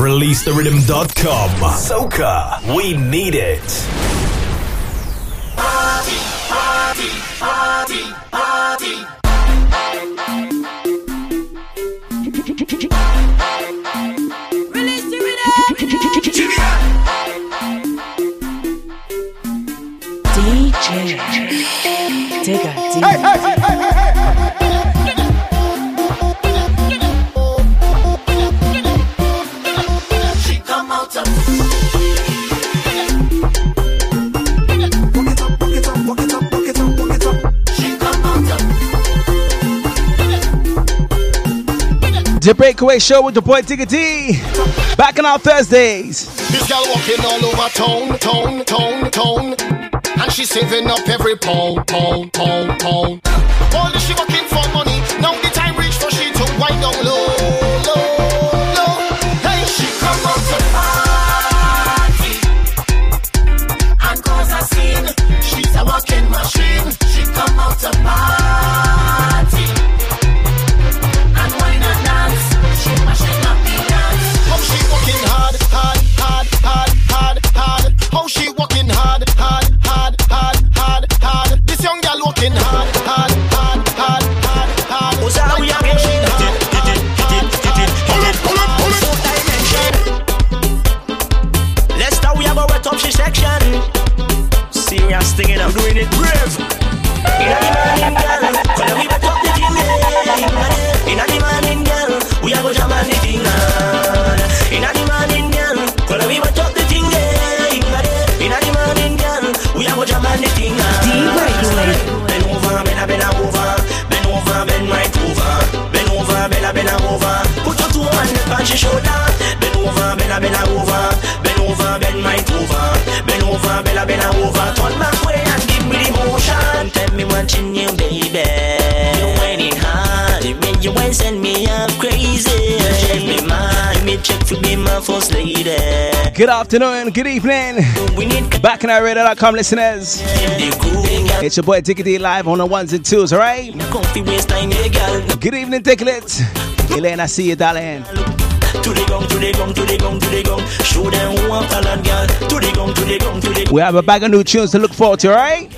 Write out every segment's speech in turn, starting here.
ReleaseTheRhythm.com. Soca, we need it. Party, party, party, party. Digger, digger. Hey, hey, hey, hey, hey. the Breakaway Show with your boy Digga D. Back on our Thursdays. This girl walking all over town, town, town, town. And she's saving up every pound, pound, pound, pound. All she working for money. Now the time reach for she to wind up low, low, she come out to party machine. She come out to party. first lady. Good afternoon, good evening. Back in our radio.com listeners. It's your boy Dickity live on the ones and twos, alright? Good evening, Dicklet. Elaine, I see you, darling. We have a bag of new tunes to look forward to, alright?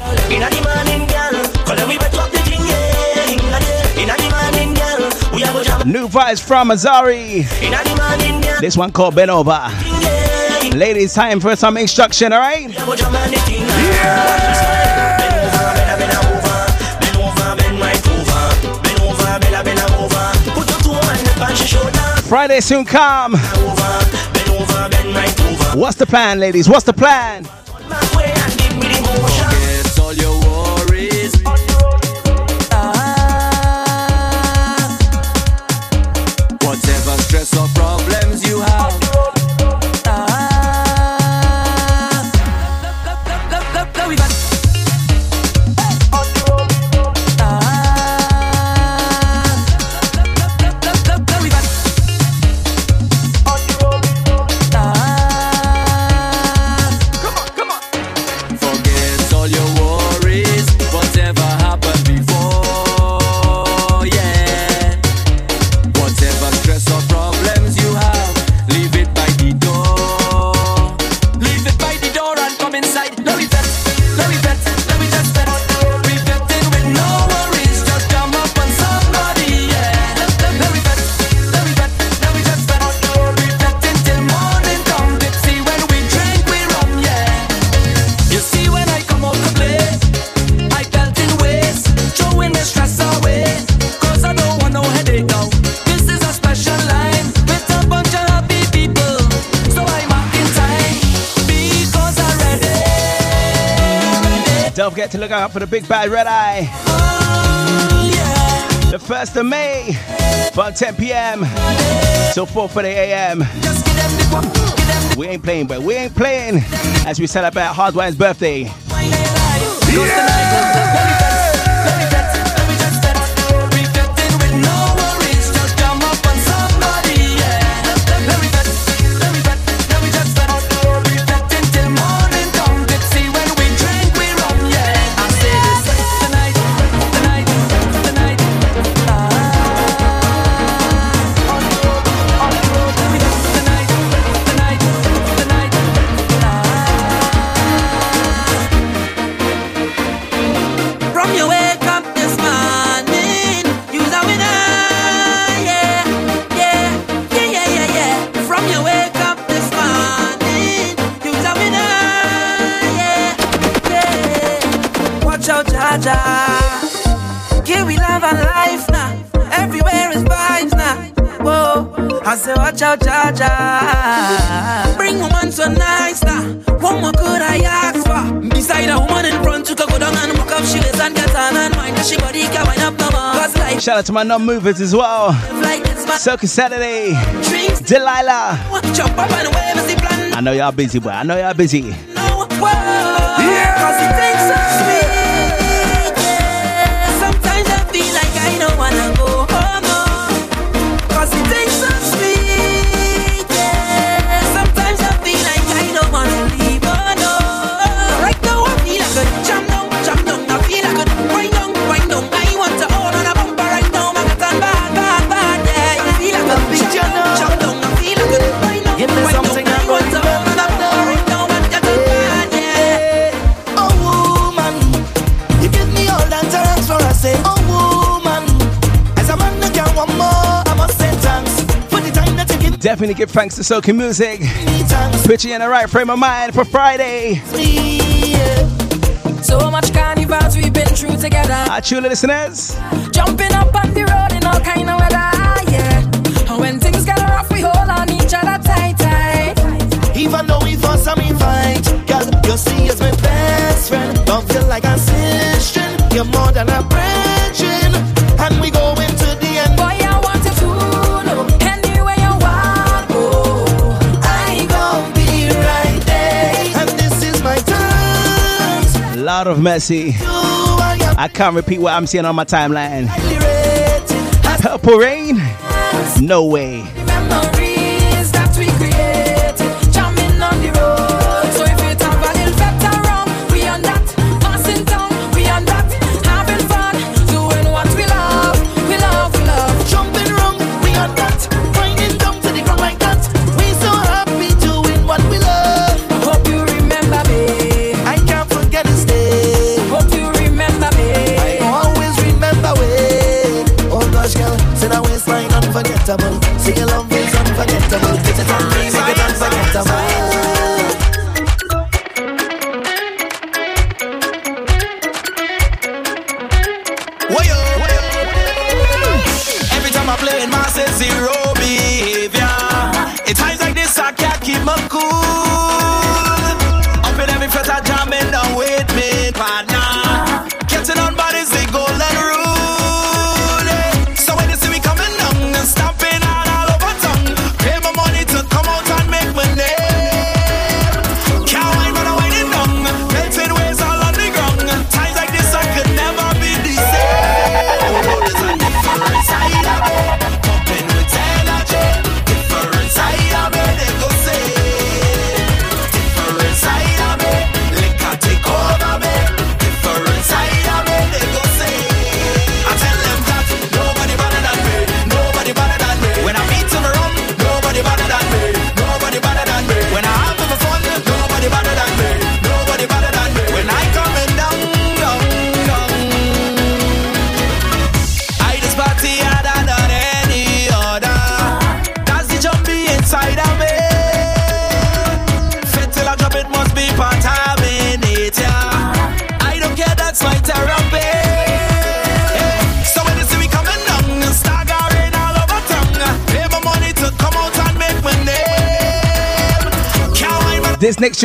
New vibes from Azari. This one called Benova. Ladies, time for some instruction, alright? Yeah. Friday soon come. What's the plan, ladies? What's the plan? dress up problems. Up for the big bad red eye. The 1st of May, from 10 p.m. till 4:40 a.m. We ain't playing, but we ain't playing as we celebrate Hardwine's birthday. Yeah. say watch out, cha cha. Bring woman so nice, nah. One more could I ask for? Beside a woman in front, you can go down and walk up. She lays and get on and mind she body can wind up no more. Like Shout out to my non-movers as well. Circus Saturday. Drinks. Delilah. I know y'all busy, boy. I know y'all busy. Hoping to give thanks to Soaking Music. Put you in the right frame of mind for Friday. So much carnivals we've been through together. Our truly listeners. Jumping up on the road in all kind of weather, yeah. And when things get rough, we hold on each other tight, tight. Even though we fought some fight, girl, you see, as my best friend. Don't feel like a sister. You're more than a friend. out of mercy. I can't repeat what I'm seeing on my timeline. Purple rain? No way.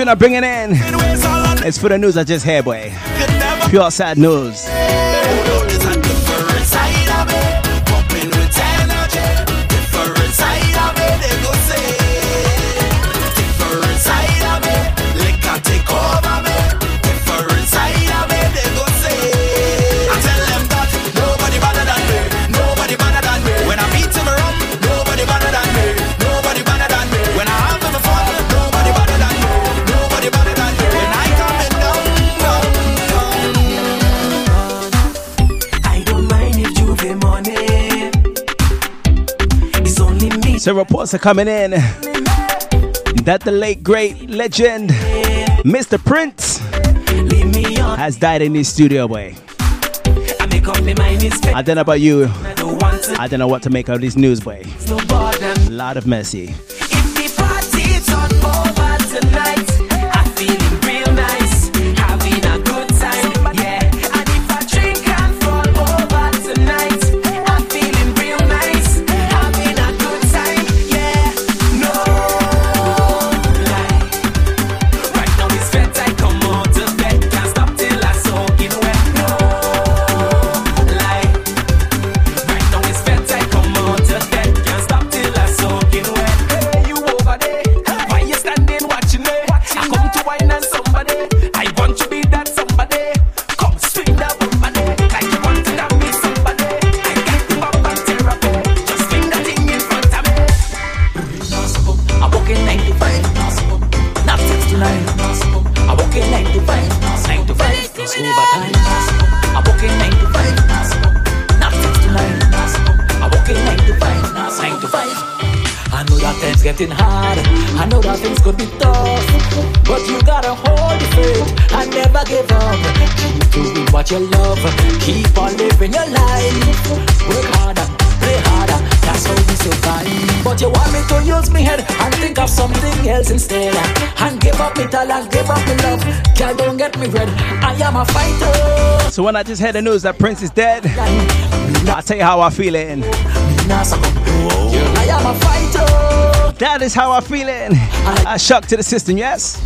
gonna bring it in. It's for the news I just had, boy. Pure sad news. So reports are coming in that the late great legend, Mr. Prince, has died in his studio way. I don't know about you. I don't know what to make of this news, boy. Lot of mercy. Getting hard. I know that things could be tough. But you gotta hold your faith and never give up. Keep doing what you love. Keep on living your life. Work harder, play harder. That's how we survive. But you want me to use me head and think of something else instead. And give up me talent, give up me love. Girl, don't get me red. I am a fighter. So when I just heard the news that Prince is dead, I'll tell you how I feel it. I am a fighter. That is how I feel it. I shock to the system, yes?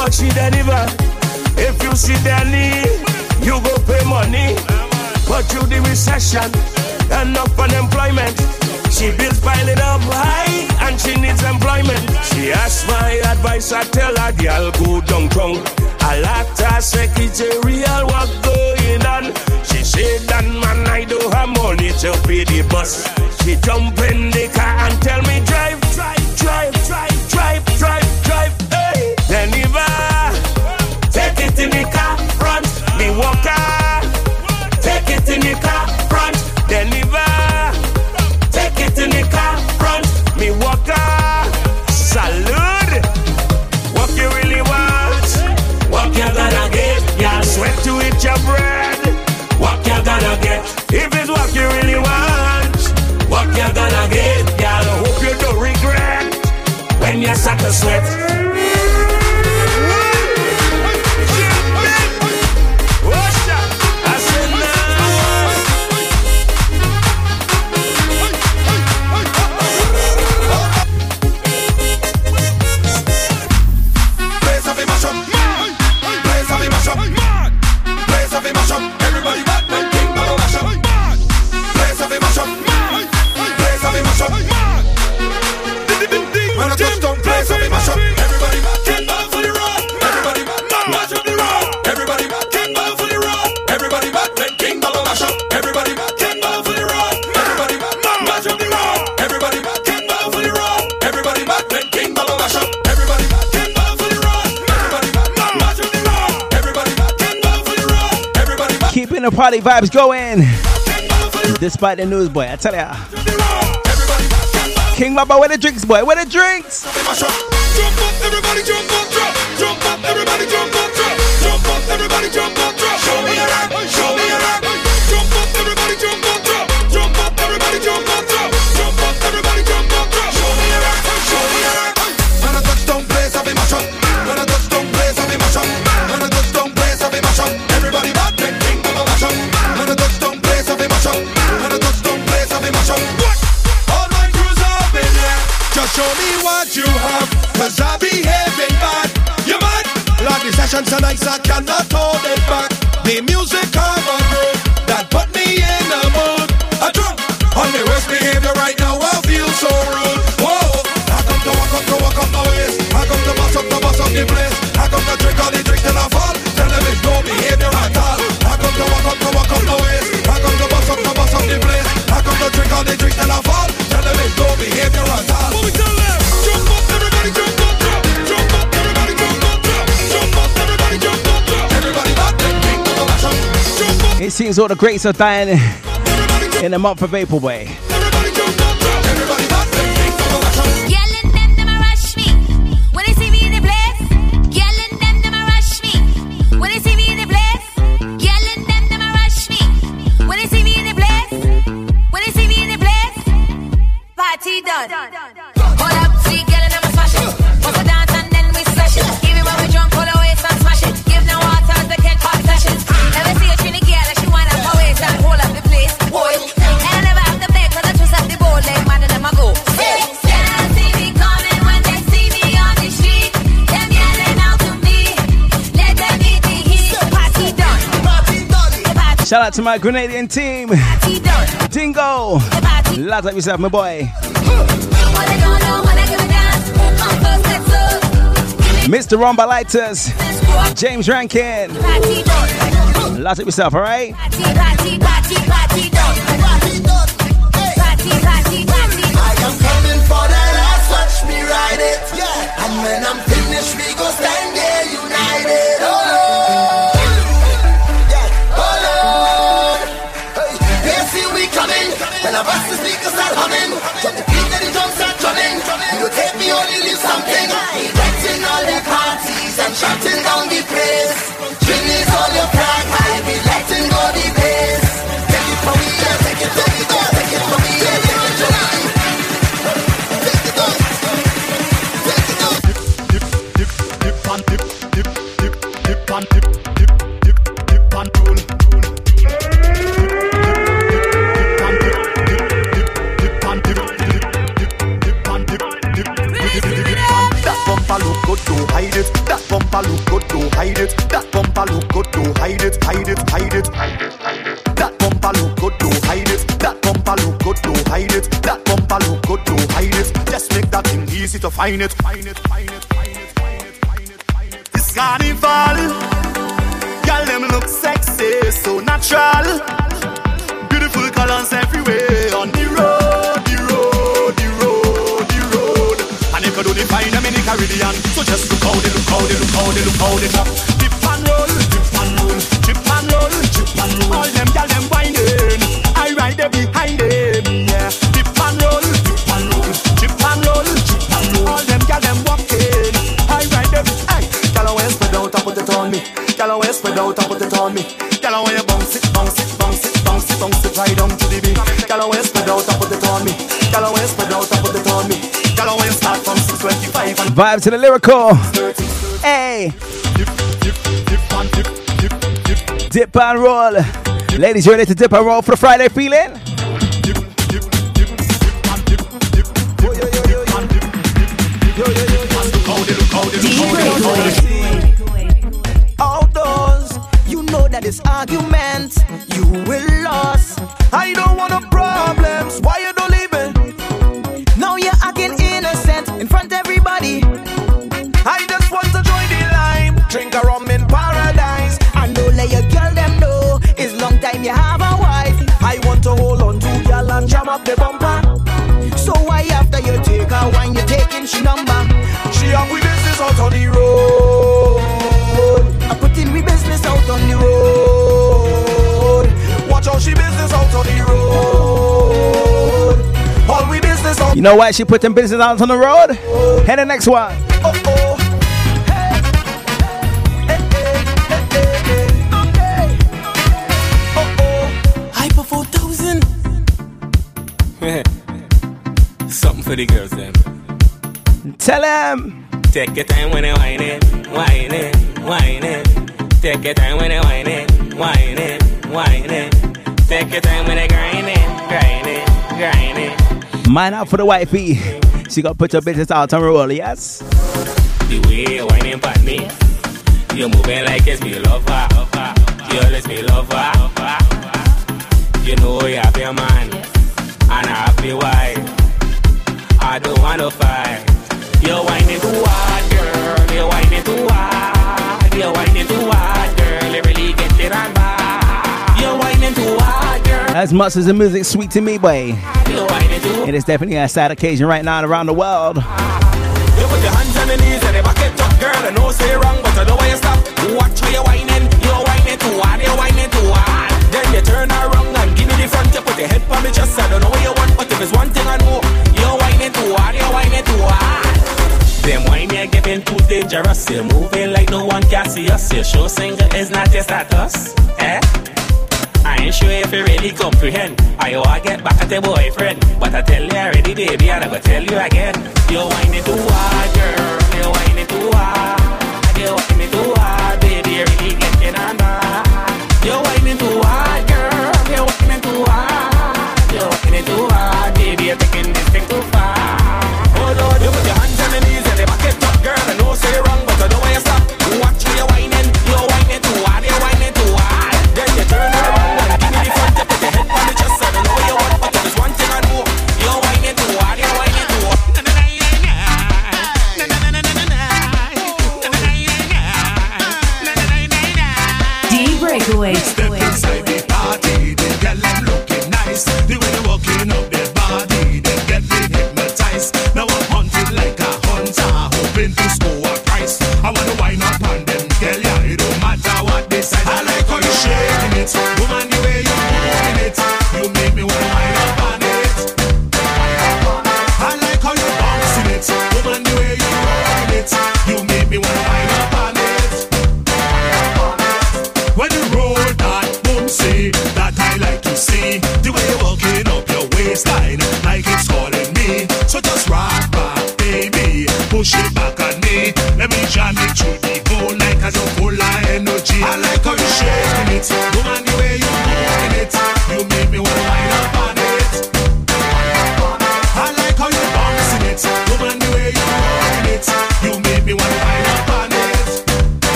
Because she deliver. If you see their need, you go pay money. But through the recession and up unemployment, she bills piling up high and she needs employment. She asked my advice, I tell her, girl, go downtown. I like her secretarial, what going on? She said, that man, I don't have money to pay the bus. She jump in the car and tell me, drive, drive, drive, drive, drive, in the car front, me walker. Take it in the car front, deliver. Take it in the car front, me walker. Salute. What you really want? What you gonna get? Yeah, sweat to eat your bread. What you gonna get? If it's what you really want, what you gonna get? I hope you don't regret when you suck the sweat. Party vibes going. Despite the news, boy, I tell ya. King Baba, where the drinks, boy? Where the drinks? Jump up, everybody jump up. Jump up, everybody jump up. Jump up, everybody jump up. Show me your show me what you have, cause I behaving bad. You mad? Lord, the session so nice I cannot hold it back. The music of a groove that put me in the mood. I drunk on the worst behavior right now. I feel so rude. Whoa! I come to walk up to walk up my waist. I come to bust up to bust up the place. I come to drink all the drink till I fall. Tell them it's no behavior at all. I come to walk up to walk up my waist. I come to bust up to bust up the place. I come drink all the drink till I fall. Tell them it's no behavior at all. What we tell them? Jump up, everybody jump up, drop. Jump up, everybody jump up, drop. Jump up, everybody jump up, drop. Everybody back then, King Baba mash up. Jump up, It seems all the greats are dying in the month of April, boy. Shout out to my Grenadian team. Dingo. Lots of yourself, my boy. Mr. Rumba Lighters. James Rankin. Lots of yourself, all right? I am coming for watch me ride it. Yeah. And when I'm down the place. Find it. Find it, find it, find it, find it, find it, find it. This carnival, girl them look sexy, so natural. Beautiful colors everywhere on the road, the road, the road, the road. And if you only find them in the Caribbean. So just look how they look how they look how they look how they talk. Dip and roll, dip and roll, chip and roll, chip and roll. Put it on me. Gal I want you bounce it, bounce it, bounce it, bounce it, bounce it right down to the beat. Gal I want spread out and put it on me. Gal I want spread out and put it on me. Gal I want start from 625 and Vibe to the lyrical. Hey. Dip and roll. Ladies, you ready to dip and roll for the Friday feeling? You know why she put them business out on the road? Head the next one. Oh oh, hyper 4000. Something for the girls, then. Tell them. Take your time when they whine it, whine it, whine it. Take your time when you whine it, whine it, whine it. Mine out for the wifey. She got put your business out on roll, yes? The way you're whining on me, you're moving like it's me lover. You always ah, ah, ah. me lover. You know you have your man, and I have the wife. I don't wanna fight. You're whining too hard, girl. You're whining too hard. You're whining too hard, girl. You really get it on bad. You're whining too hard. As much as the music's sweet to me, boy, it is definitely a sad occasion right now around the world. You put your hands on the knees and the back it up, girl. I know say wrong, but I know why you stop. Watch where you're whining. You're whining too hard. You're whining too hard. Then you turn around and give me the front. You put your head on me chest. I don't know what you want, but if it's one thing I know, you're whining too hard. You're whining too hard. Them wine you're giving too dangerous. You're moving like no one can see us. Your show singer is not your status. Eh? I ain't sure if you really comprehend. I owe I get back at your boyfriend. But I tell you already, baby, and I go tell you again. You're whining too hard, girl. You're whining too hard. You're whining too hard, baby. You're really getting on bad. You're whining too hard, girl. You're whining too hard. You're whining too hard, baby. You're taking this thing too far. Oh Lord, you put your hands on the knees and they back it up, girl. I know say on the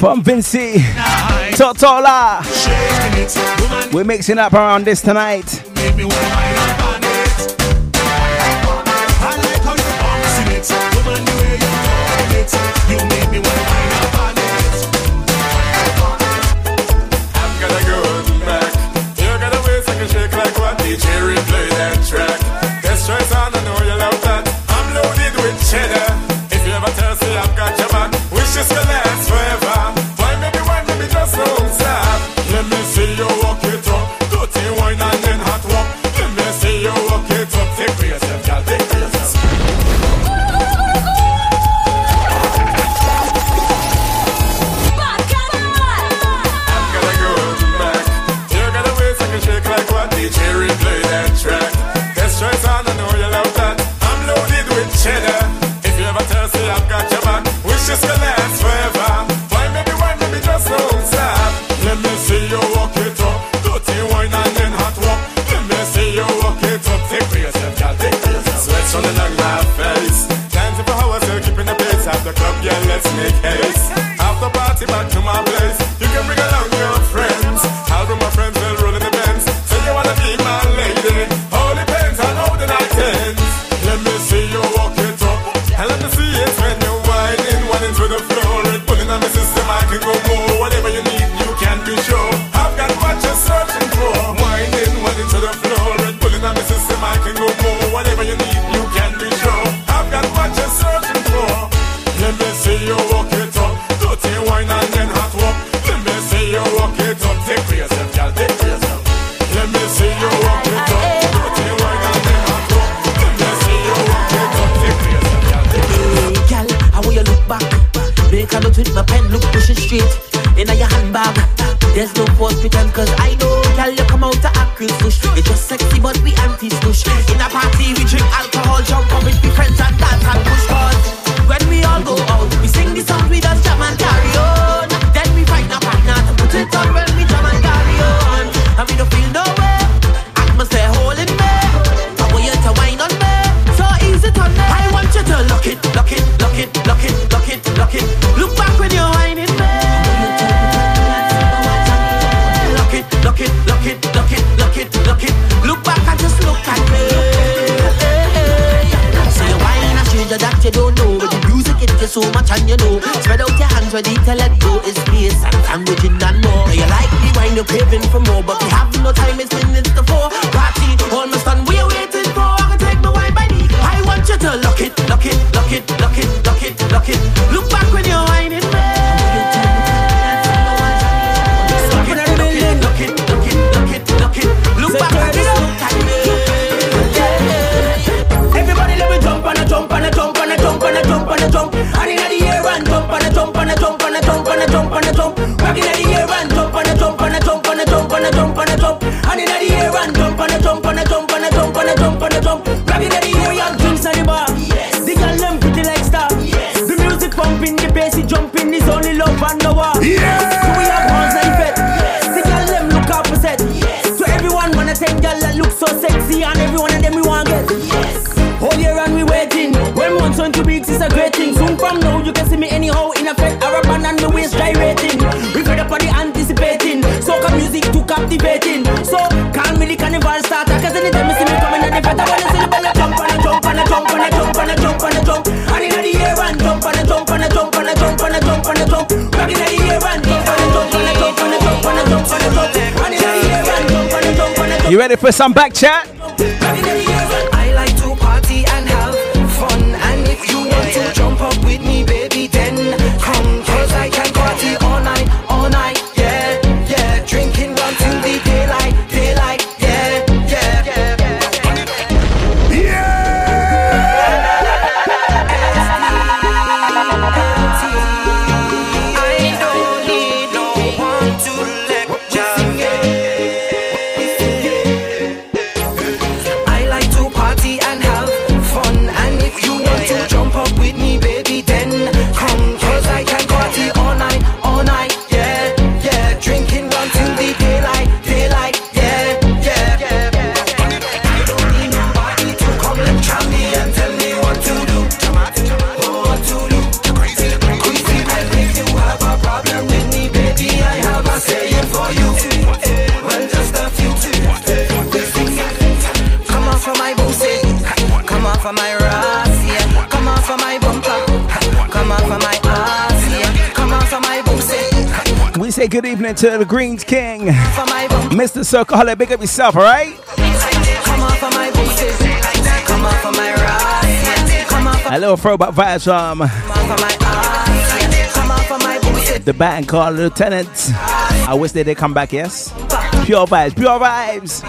From Vinci, Tortola. We're mixing up around this tonight. You ready for some back chat? say good evening to the Greens King, Mr. Circle. Holla, big up yourself, all right? A little throwback vibes from the band called Lieutenant. I wish they did come back, yes? Pure vibes, pure vibes.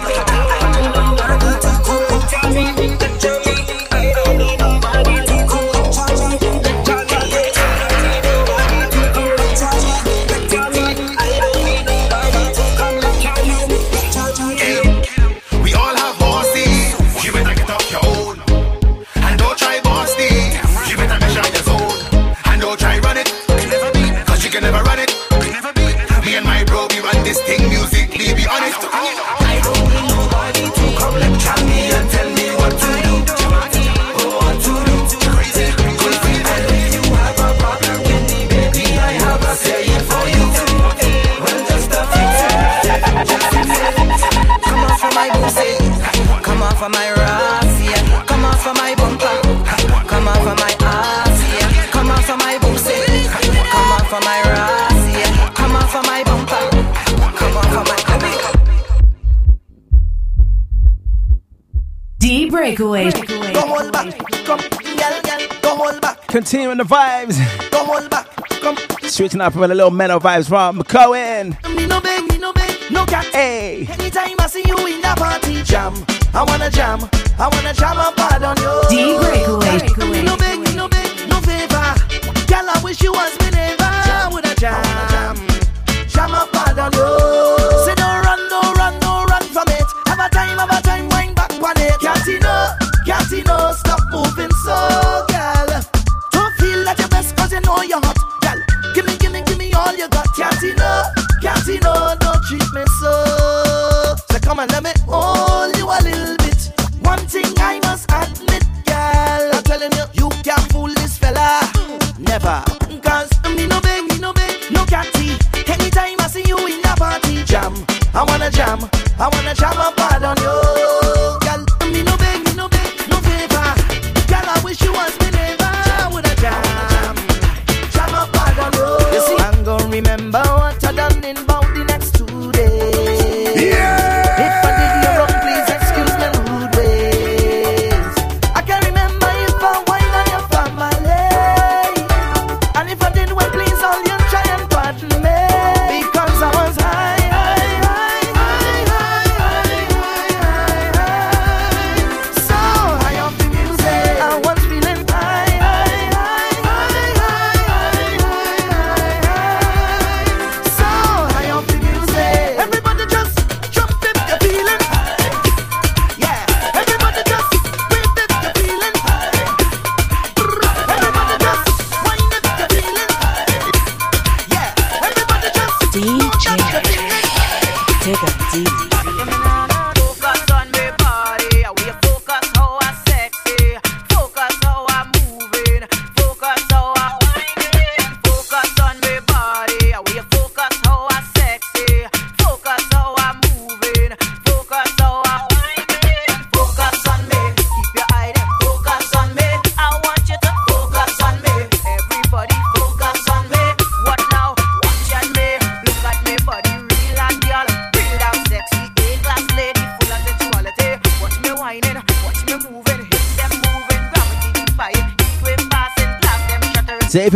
Breakaway. Come hold back. Come, girl, girl. Come hold back. Continuing the vibes. Come hold back. Come. Switching up with a little metal vibes from Cohen. Me no beg, me no beg, no cat. Hey. Anytime I see you in that party jam, I wanna jam, I wanna jam and pardon you. D Breakaway. Me no beg, me no beg, no favor. Girl, I wish you was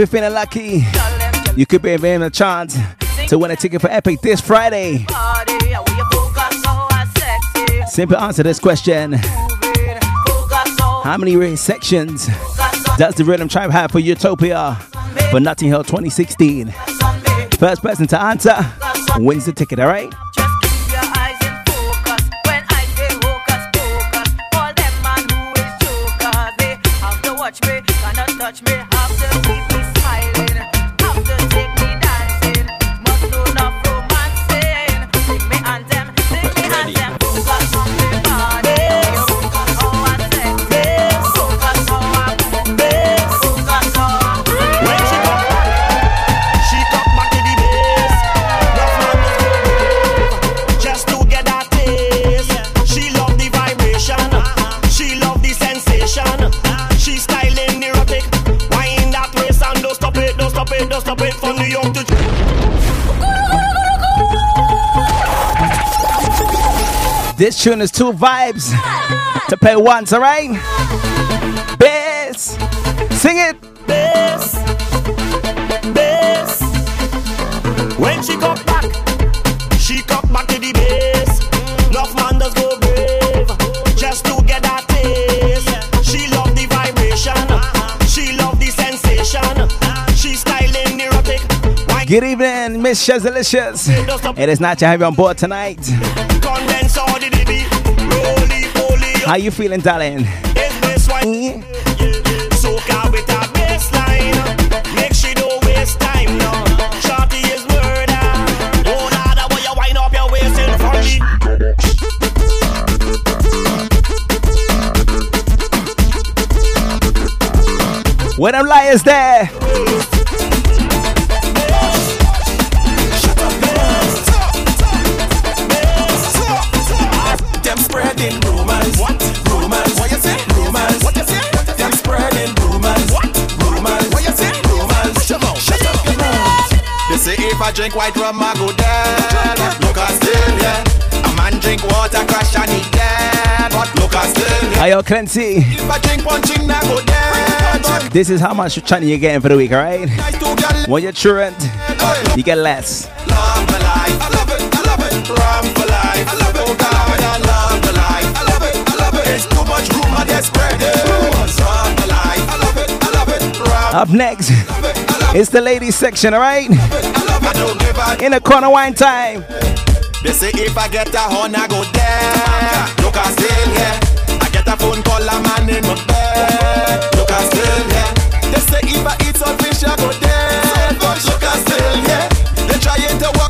you're feeling lucky, you could be in a chance to win a ticket for Epic this Friday. Simple answer this question. How many sections does the Rhythm Tribe have for Utopia for Notting Hill 2016? First person to answer wins the ticket, alright? Tune is two vibes to play once, alright? Bass, sing it. bass, bass. When she come back, she come back to the base. Enough man does go brave, just to get that taste. She love the vibration, she love the sensation. She styling erotic, Good evening, Miss Shazalicious. It is nice to have you on board tonight. How you feeling, darling? is bass wine. Soca drink white rum, I go dead. Look, I still yeah. A man drink water, crash and he dead. But look, I still yeah. Ayo, Clancy. If I drink punching, I go dead. This is how much China you're getting for the week, alright? When you're truant, you get less. love the life. I love it. I love it. Rum for life. I love it. God, I love the life. I love it. I love it. It's too much rumor they're spreading. Rum the life. I love it. I love it. Rum. Up next, it's the ladies section, alright? In the corner wine time. They say if I get a horn, I go there. Look, I still here. I get a phone call, a man in my bed. Look, I still here. They say if I eat some fish, I go there. Look, I still here. They trying to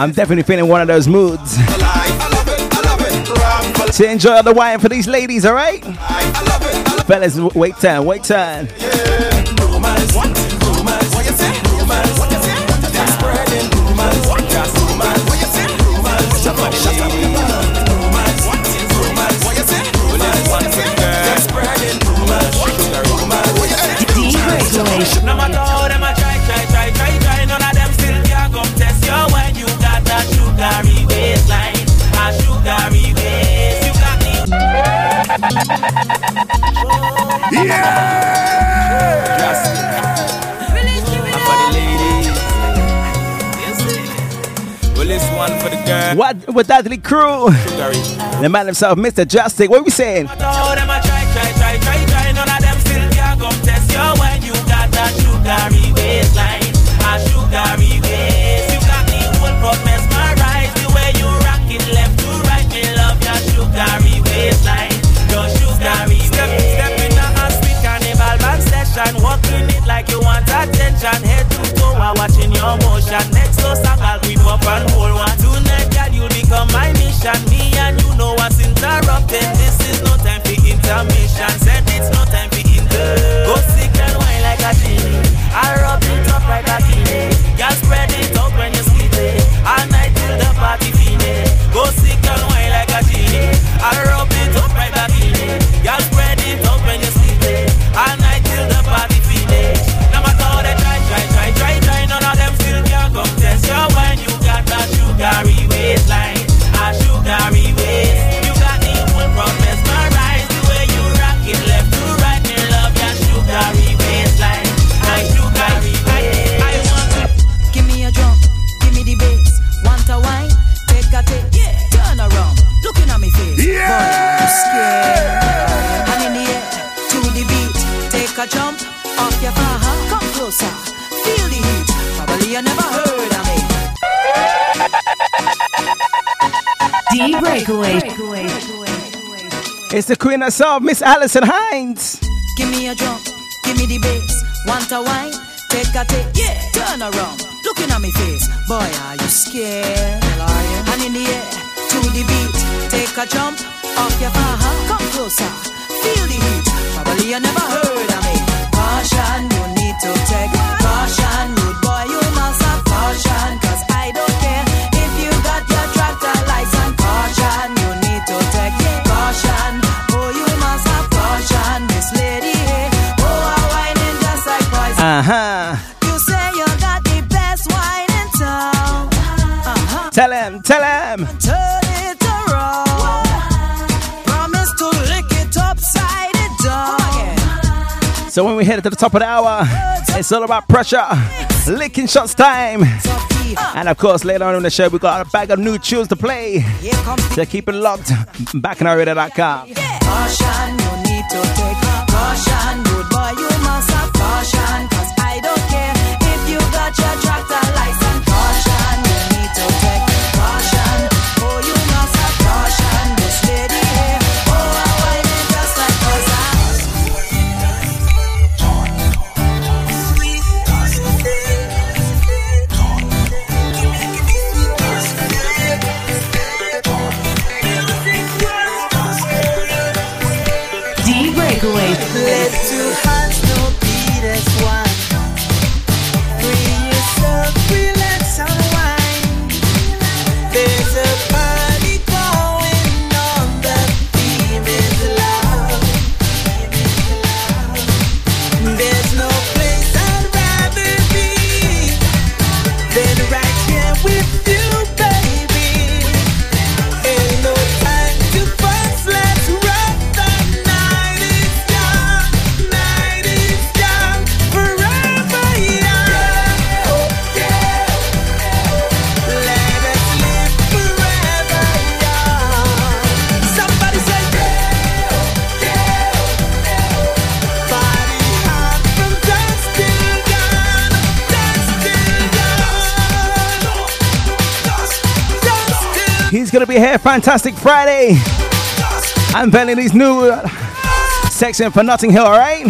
I'm definitely feeling one of those moods to enjoy the wine for these ladies, alright? Fellas, wait turn, wait turn. Rumors, What with that little crew? The man himself, Mr. Justic. What we saying? take a jump off your bar. Come closer, feel the heat. Probably you never heard of me. D breakaway. It's the queen herself, Miss Alison Hinds. Give me a jump, give me the bass. Want a wine? Take a take, yeah. Turn around, looking at me face. Boy, are you scared? And in the air to the beat. Take a jump off your bar. Come closer, feel the heat. Probably you never heard of me. Caution, you need to take caution. Rude boy, you must have caution. Cause I don't care if you got your tractor license. Caution, you need to take caution. Oh, you must have caution. This lady here, oh, I whining just like poison. Uh huh. You say you got the best wine in town. Uh-huh. Tell him, tell him. So when we head to the top of the hour, it's all about pressure, licking shots time. And of course, later on in the show, we got a bag of new tunes to play. So keep it locked. Bacchanalradio.com. Caution, dawn. Gonna be here Fantastic Friday. Unveiling his new uh, section for Notting Hill, alright?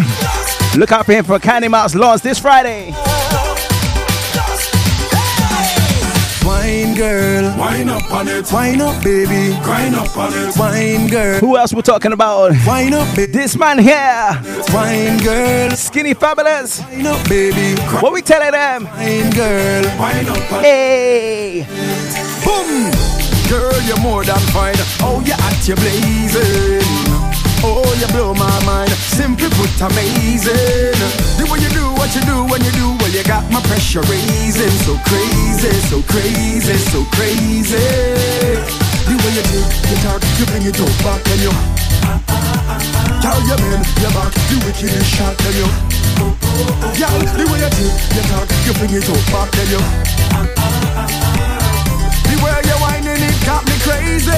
Look out for him for Candy Mouse launch this Friday. Wine girl, Wine up on it, wine up, baby. grind up on it. Wine girl, Who else we're talking about? wine up, baby. This man here, Wine girl, Skinny Fabulous. wine up, baby. What we telling them? Wine girl, Wine up on it. Hey! boom. Girl, you're more than fine. Oh, you're at your blazing. Oh, you blow my mind. Simply put, amazing. The way you do what you do when you do, well, you got my pressure raising. So crazy, so crazy, so crazy. The way you do, you talk, you bring it up back and you. Tell your man, your back, the wickedest shot and you. Girl, the way you do, you talk, you bring it up back and you. Way you're whining, got me crazy.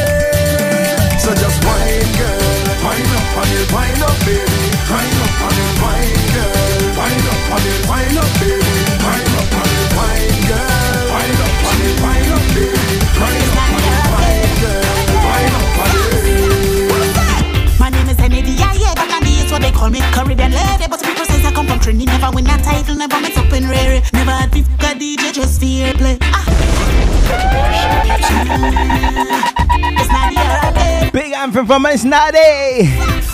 So just whine, girl. Wine up on it, Wind up, baby. Big anthem from Miss Nadi.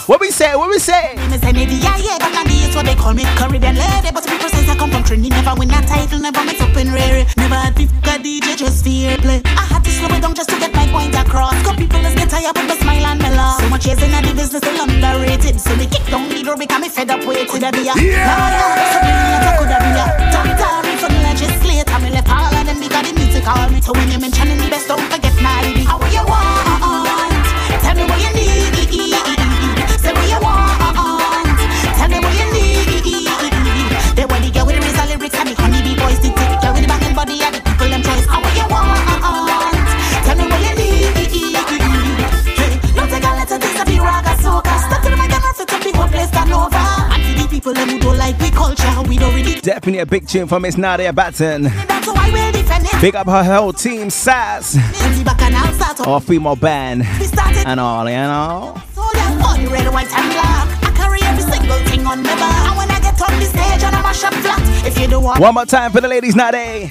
What we say? What we say? Is Kennedy, yeah, yeah, back on the east, what they call me Caribbean lady. But people says I come from Trinity, never win a title, never mix up in rare. Never had beef, got DJ, just fair play. I had to slow it down just to get my point across. Cause people is get tired with the smile and me laugh. So much years in the business, still underrated. So me kick down the door because me fed up with it. Could I be a yeah. So me later could I be a doctor for the legislator. Me left all of them because the music call me. So when you mention the best, don't forget my ID. How you want? Tell me what you need. Say what you want. Tell me what you need. They want the girl with the lyrics and the honey bee boys. The tick people them who don't like we culture. We don't really. Definitely a big tune from Miss Nadia Batten. Big up her whole team, Saz. Our female band. And all, you know. One more time for the ladies, Nadia.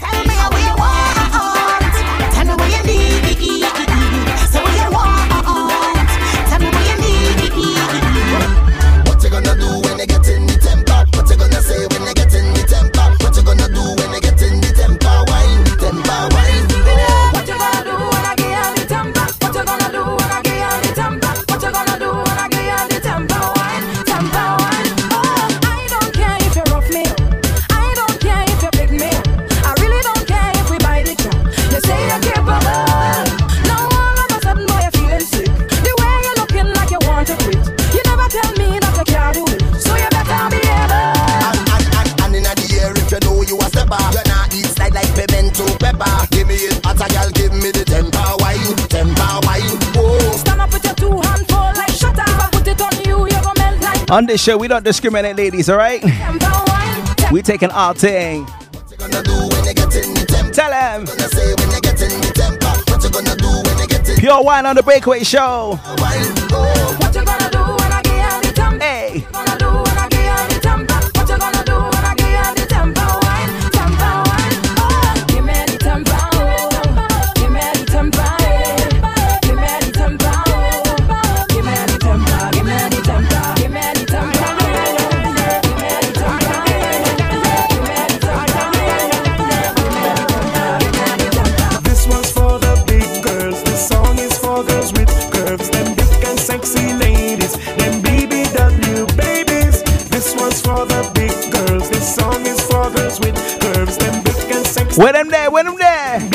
On this show, we don't discriminate, ladies, all right? We taking all thing. Tell them. Pure wine on the breakaway show. Where am there? Where am there?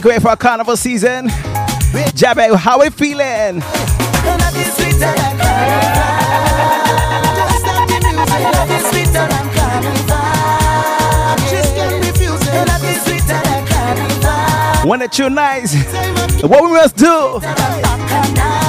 Make way for carnival season. Jabe, how we feeling? When it's too nice, what we must do?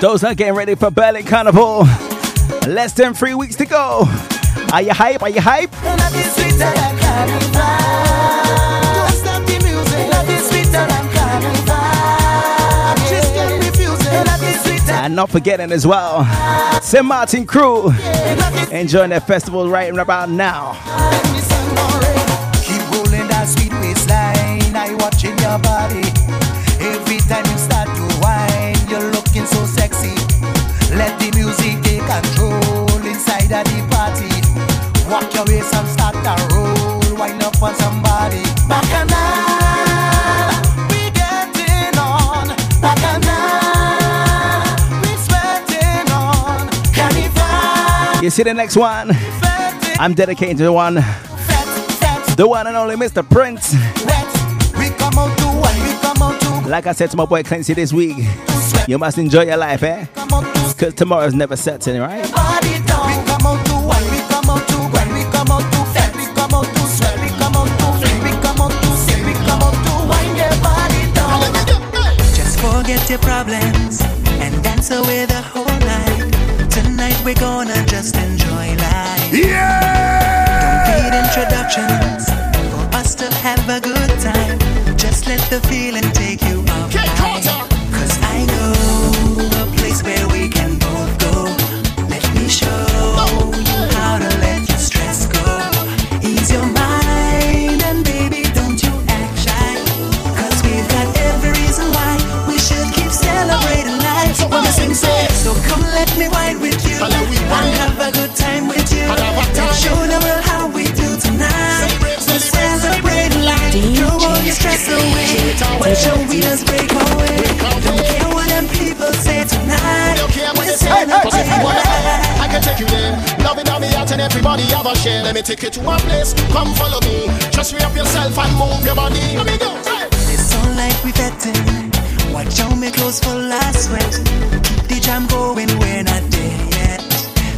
Those are getting ready for Berlin Carnival. Less than three weeks to go. Are you hype? Are you hype? And not forgetting as well, St. Martin crew enjoying their festival right about now. You see the next one? I'm dedicating to the one, the one and only Mr. Prince. We come out to one, we come out to Like I said to my boy Clancy this week, you must enjoy your life, eh? Because tomorrow's never certain, right? Your problems and dance away the whole night. Tonight we're gonna just enjoy life. Yeah! Don't need introductions for us to have a good time. Just let the feeling away. Watch your wheels break away. Don't care what them people say tonight. We're celebrating life. I can take you there. Love it me out and everybody have a share. Let me take you to a place. Come follow me. Just free up yourself and move your body. Let me go. It's all like we betting. Watch out, me clothes full of sweat. Keep the jam going, we're not there yet.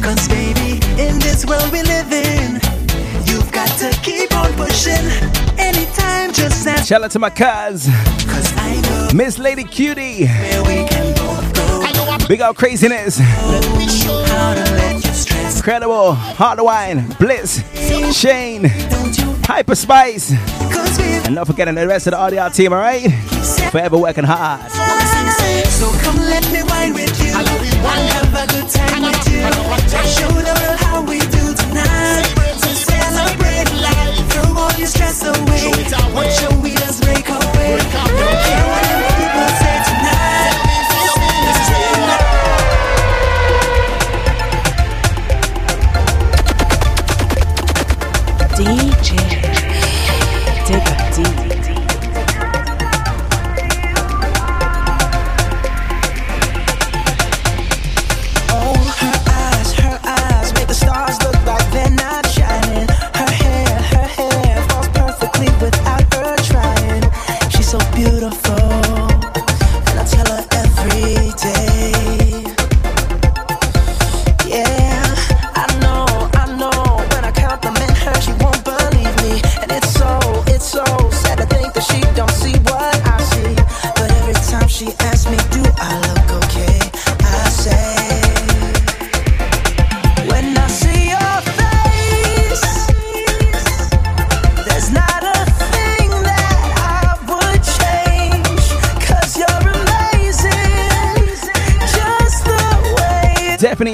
Cause baby, in this world we live in, you've got to keep on pushing. Anytime, just ask. Shout out to my cuz, Miss Lady Cutie. Big out craziness. Incredible. Hard wine. Bliss. Shane. Hyper Spice. And not forgetting the rest of the audio team, alright? Forever working hard. So come let me wine with you and have a good time with you. Show the all your stress away. Your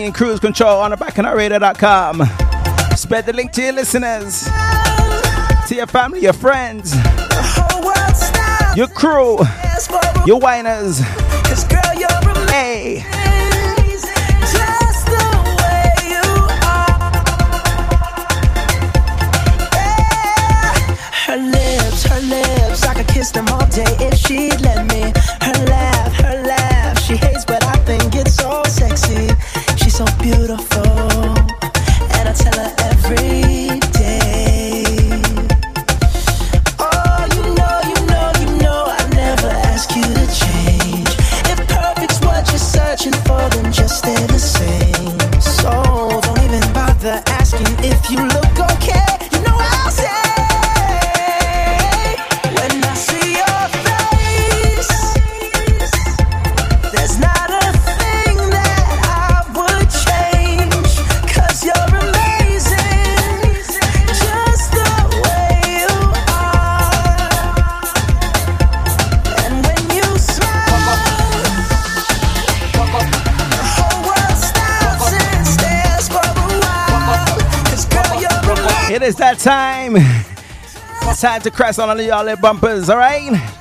in cruise control on the bacchanalradio.com. Spread the link to your listeners, to your family, your friends, your crew, your whiners. Cause girl, you're amazing. Hey. Time. Time to crash on all y'all little bumpers, alright?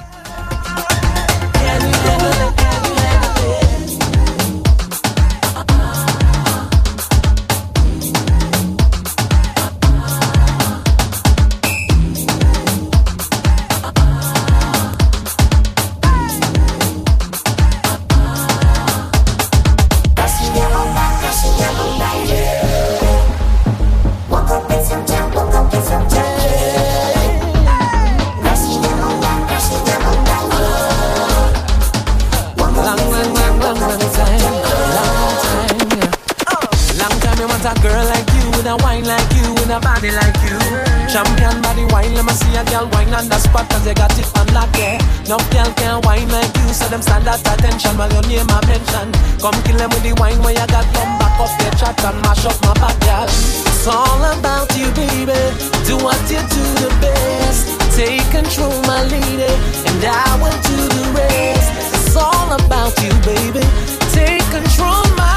Spot cause you got it on lock, yeah. No girl can wine like you, so them stand at attention while your name I mention. Come kill them with the wine when you got come back off your chat and mash up my back, girl. It's all about you, baby. Do what you do the best. Take control, my lady, and I will do the rest. It's all about you, baby. Take control, my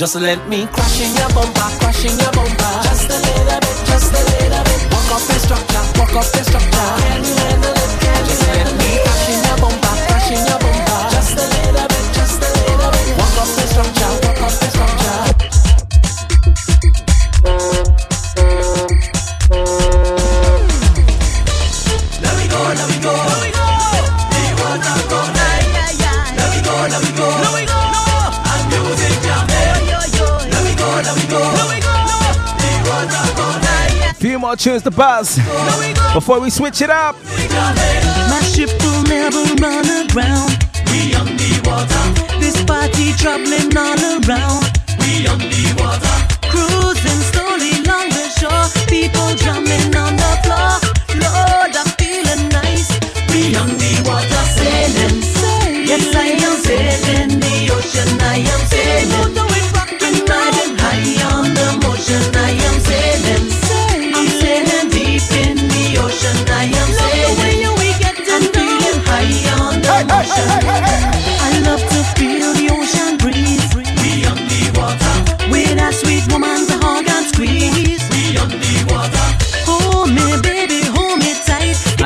Just let me crash in your bumper, crash in your bumper. Just a little bit, just a little bit. Walk up the structure, walk up the structure. Can you handle it? Can you just let tunes to buzz before we switch it up. My ship will never run aground. We on the water. This party troubling all around. We on the water. Cruising slowly along the shore. People drumming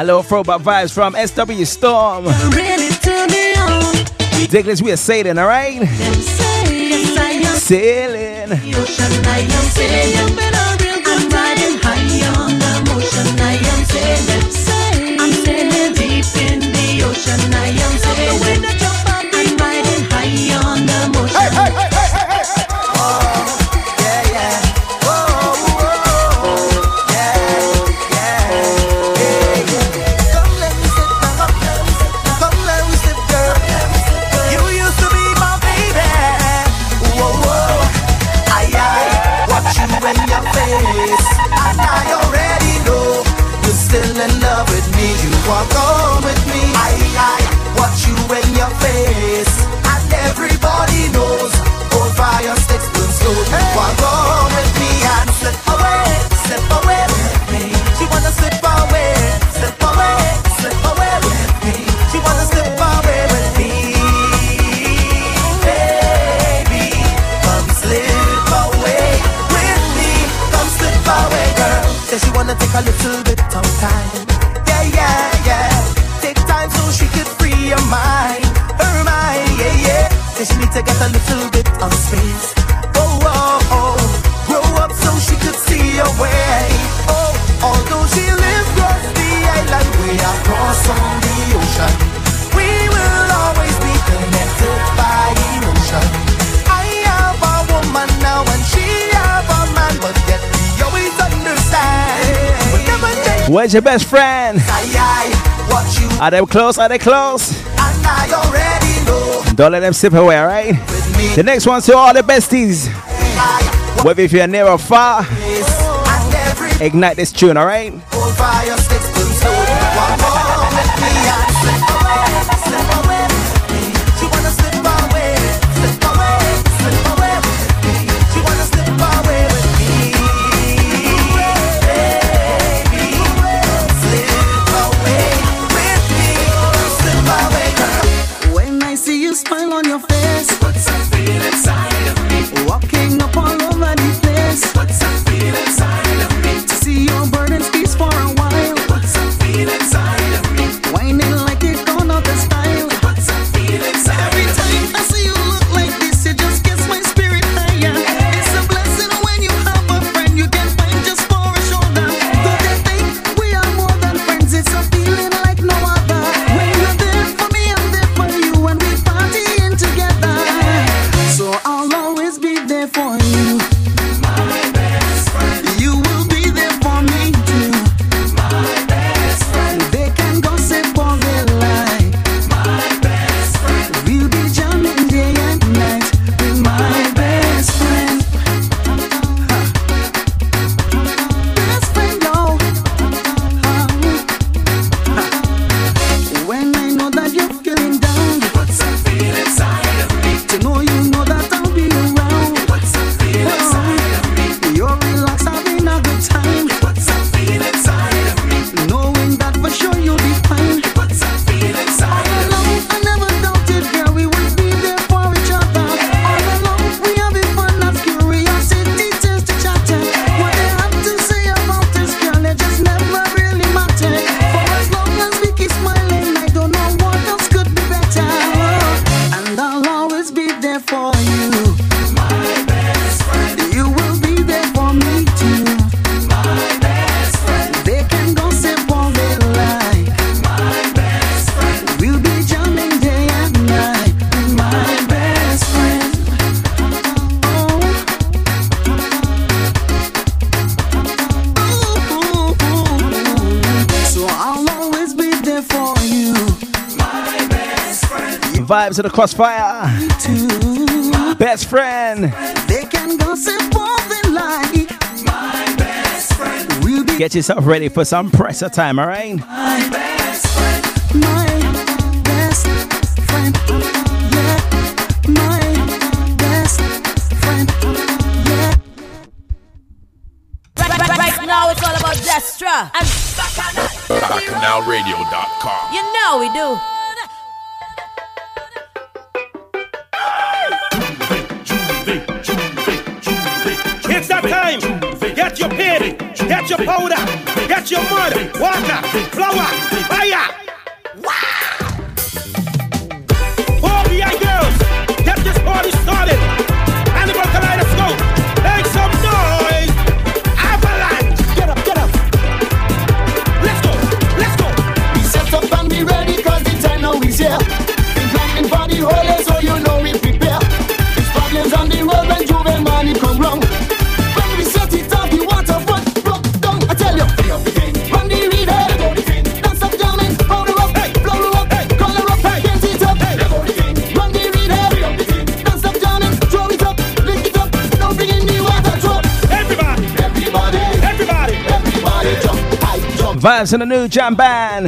little throwback vibes from SW Storm. Really turn me on. Dickless, we are sailing, alright? Yes, I am Sailing. The ocean. I Says she wanna take a little bit of time. Yeah, yeah, yeah. Take time so she could free her mind, her mind. Yeah, yeah. Says she need to get a little bit of space. Oh, oh, oh. Grow up so she could see her way. Oh, although she lives across the island, way across on the ocean. Where's your best friend? Are they close? Are they close? Don't let them slip away, alright? The next one's to all the besties. Whether if you're near or far, ignite this tune, alright? to the crossfire. Best friend. They can go my best friend. Get yourself ready for some pressure time, all right? My best friend. My best friend. Yeah. My best friend. Yeah. Right, right, right now it's all about Destra and Bacchanal. Bacchanalradio.com. You know we do. Get your pity. Get your powder. Get your mud. Water. Flour. Fire. Vibes in the new jam band.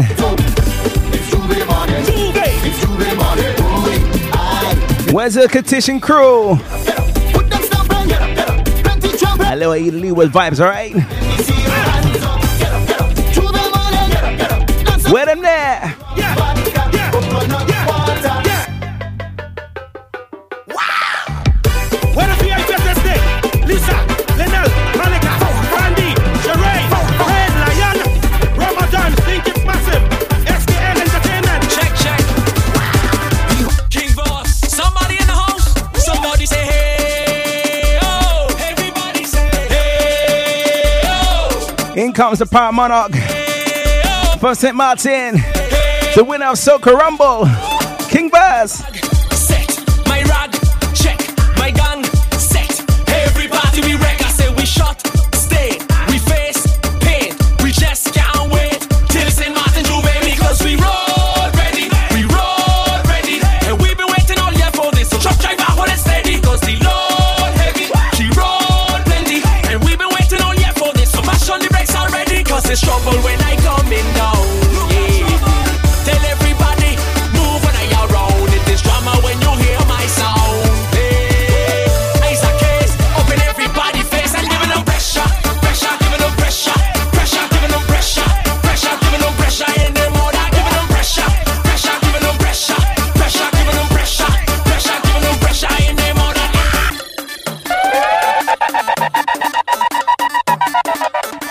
Where's the Catition crew? Hello, Lee with vibes, alright? comes the Power Monarch from St. Martin, the winner of Soca Rumble.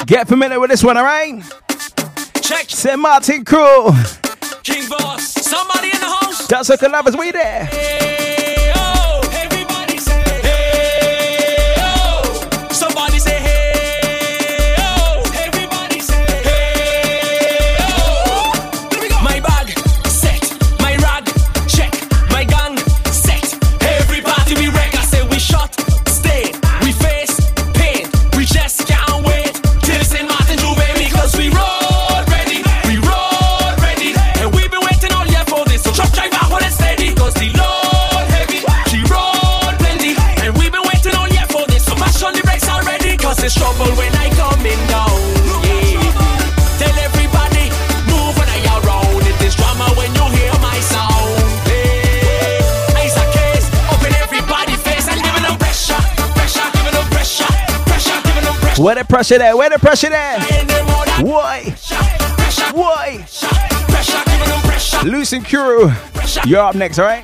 Get familiar with this one, alright? Check. Saint Martin Crew. King Boss. Somebody in the house. That's a love as we there. Where the pressure there? Where the pressure there? Why? Why? Loosen Kuru, you're up next, all right?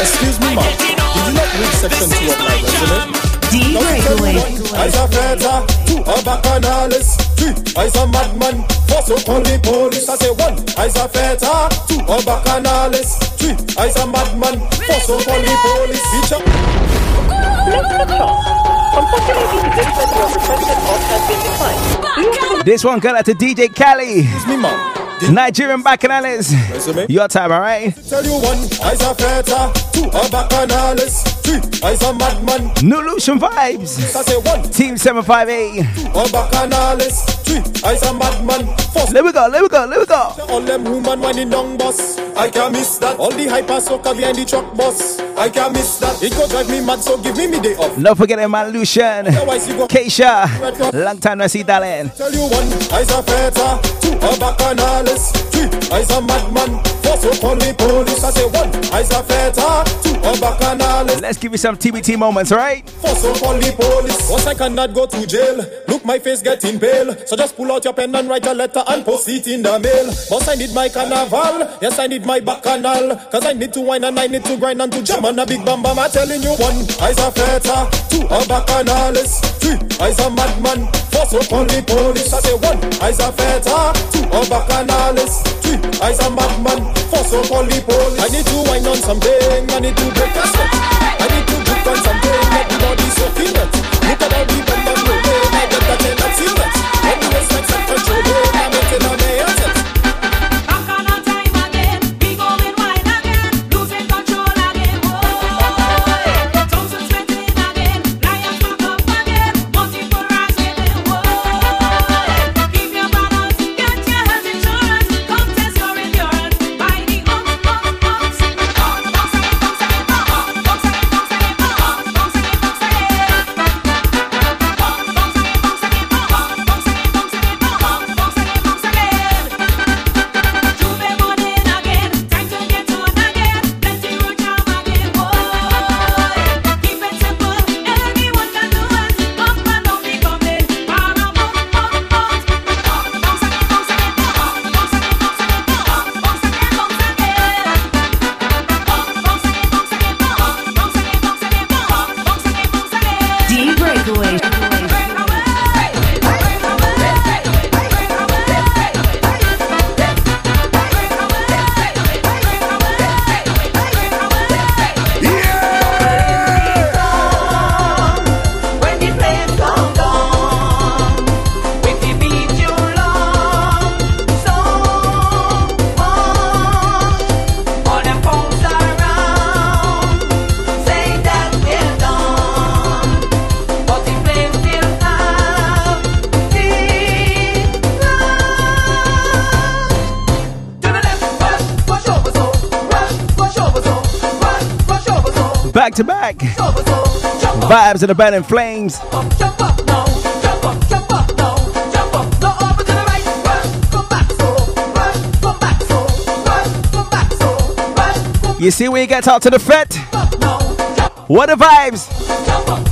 Excuse me, ma'am. Did you not read section 2 of my resume? D-Breakaway. I saw a Madman, four, so call the police. I say one, I saw Fedra, two, a Bacchanales, I am a madman, force upon the police. Bitch. This one got out to DJ Cali. Me, Nigerian Bacchanales. Your time, alright? Tell you one, I's a feta, two, a Bacchanales, three, I's a madman. New Lucian vibes. I say one, Team 758. Two, a Bacchanales, three, I's a madman. Four. Let we go, let we go, let we go. All them. I can't miss that. All the hyper soca behind the truck bus. I can't miss that. It go drive me mad, so give me me day off. Don't forget my Lucian. Keisha. Long time no see, darling. Tell you one, I's a feta, two a bacchanales, three I's a madman. Four so call the police. I say one, I's a feta, two a bacchanales. Let's give you some TBT moments, right? For so call the police. Once I cannot go to jail. Look, my face getting pale. So just pull out your pen and write a letter and post it in the mail. Boss, I need my carnival. Yes, I need my bacchanal. Cause I need to wine and I need to grind and to jam on a big bam bam. I'm telling you one. I's a feta. Two a bacchanales. Three. I's a madman. Four so call the police. I say one. I's a feta. Two a bacchanales. Three. I's a madman. Four so call the police. I need to wine on something. I need to break a sweat. I need to drink on something. Everybody soaking it. Look at how the and roll it. I get that that silhouette. When the waist like run, go the burning flames. You see when you get out to the fet? What the vibes?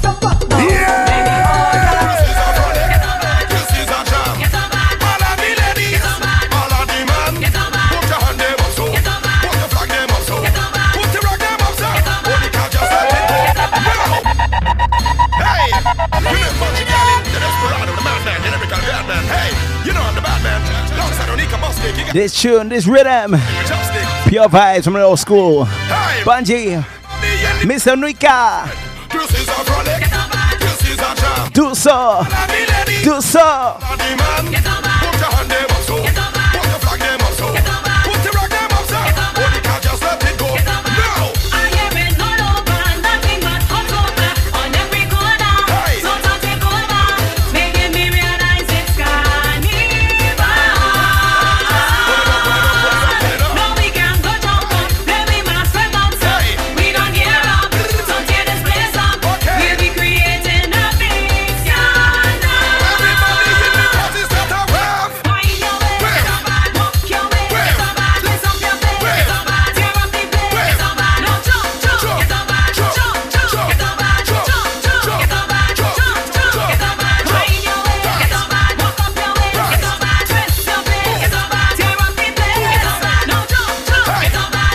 This tune, this rhythm. Pure vibes from the old school. Bungie. Mr. Nuika. Do so. Do so.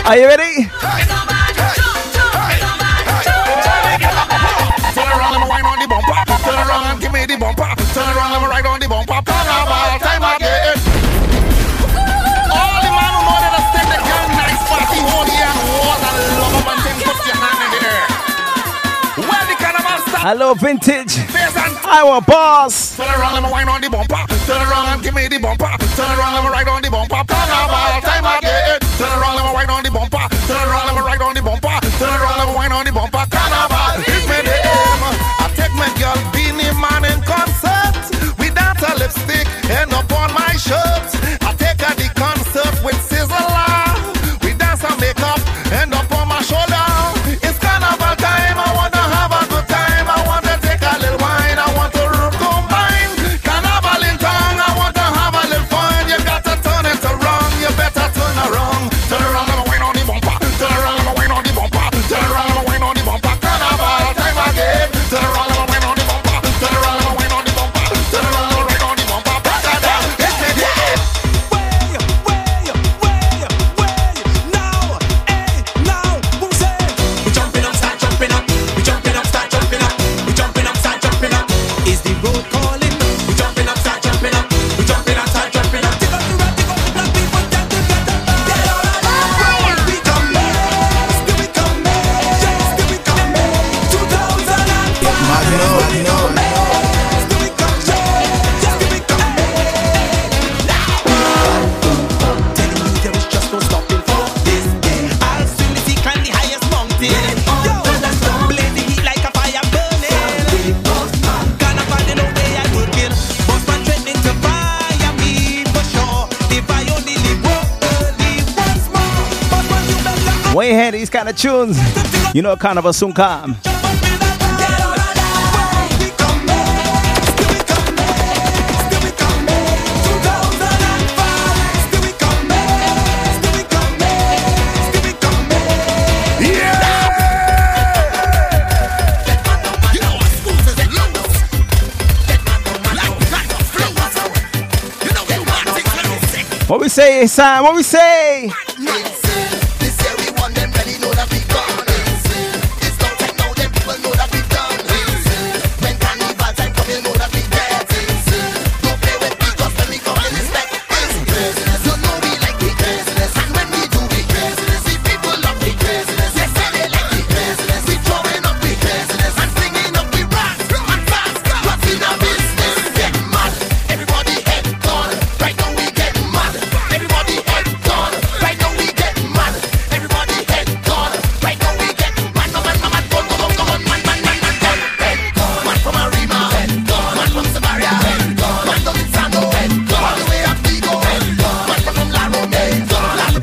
Are you ready? Hello, vintage. Our boss. Turn around on the bumper. Turn around give me the bumper. Turn around ride on the bumper. Turn around, time again. Turn around show. kind of tunes, you know, kind of a soon come. What we say, Sam? What we say?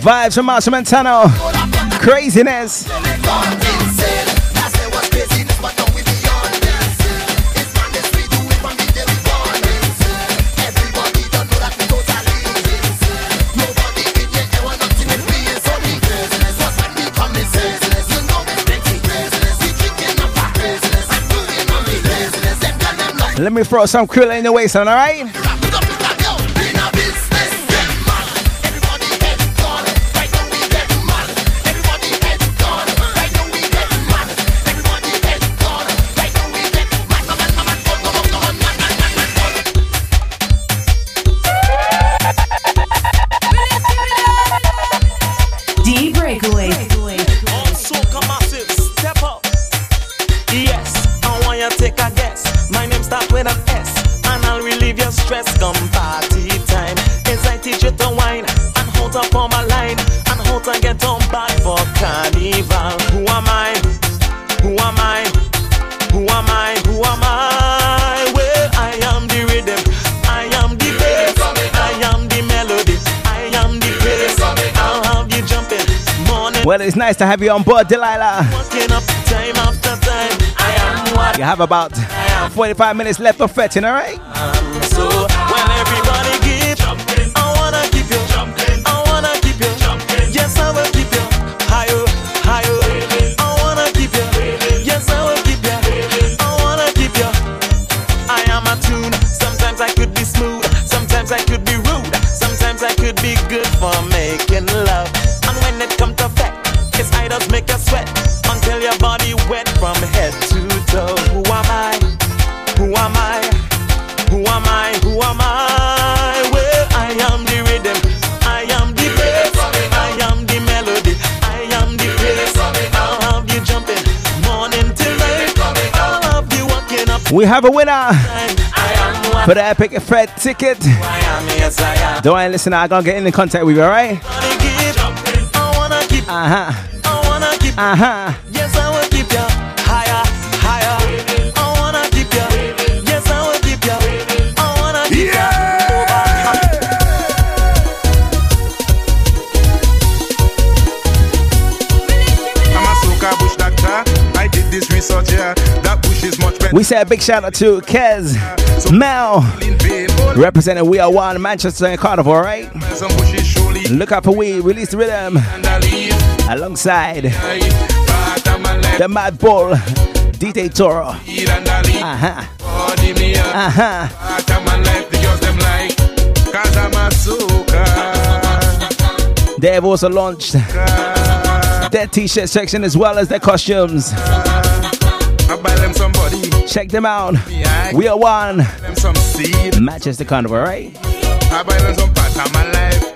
Vibes from Machel Montano. Craziness. Let me throw some cool in the waistline, alright? nice to have you on board, Delilah. Time time. You have about 45 minutes left of fetching, alright? So We have a winner for the Epic Fred ticket. Don't worry, listen, I'm gonna get in the contact with you, alright? Uh huh. Uh huh. We say a big shout out to Kez Mel, representing We Are One Manchester and Carnival, right? Look up for we release rhythm alongside the Mad Bull DJ Toro. Uh huh. Uh huh. They've also launched their t-shirt section as well as their costumes somebody. Check them out. We are one. Matches the convoy, right? I buy them some part of my life.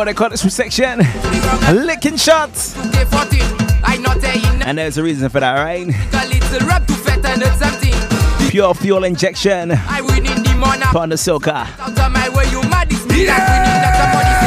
what they call this section? Licking shots. And there's a reason for that, right? Pure fuel injection. From the. Yeah!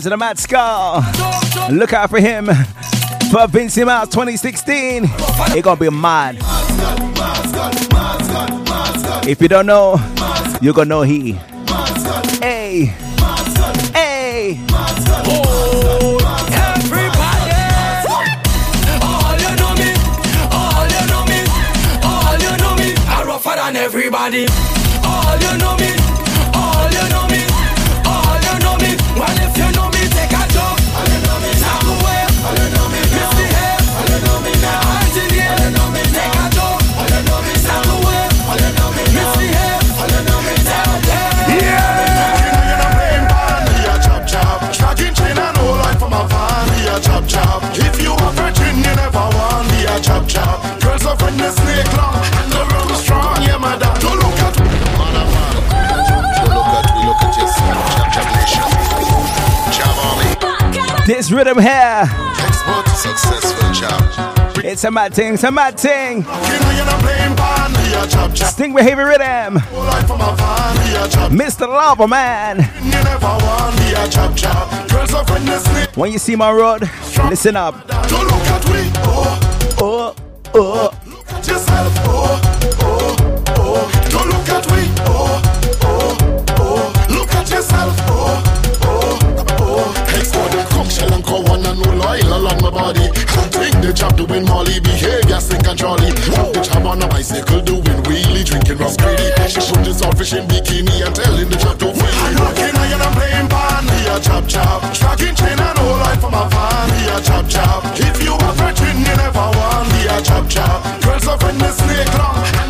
vibes in the Mad Scar. Look out for him for Vincy Mas 2016. he gonna be mad. If you don't know, you're gonna know he. Rhythm here. Export successful job. It's a mad thing, it's a mad thing. You know you're not playing band, we a chop chop. Sting with heavy rhythm. Life from a van, we a chop. Mr. Lava Man. You never want, we a chop chop. Girls of witness me. When you see my road, listen up. Don't look at we, oh, oh. Look at yourself, oh, oh, my body. Doing the job, doing Molly behavior, sink and. Drop the job on a bicycle, doing wheelie, drinking Ross Greedy. She put this outfish in bikini and telling the job to free. I'm looking iron and playing pan, we a chop chop. Tracking chain and all light from a fan, we a chop chop. If you are virgin, you never want, we a chop chop. Girls are when the snake long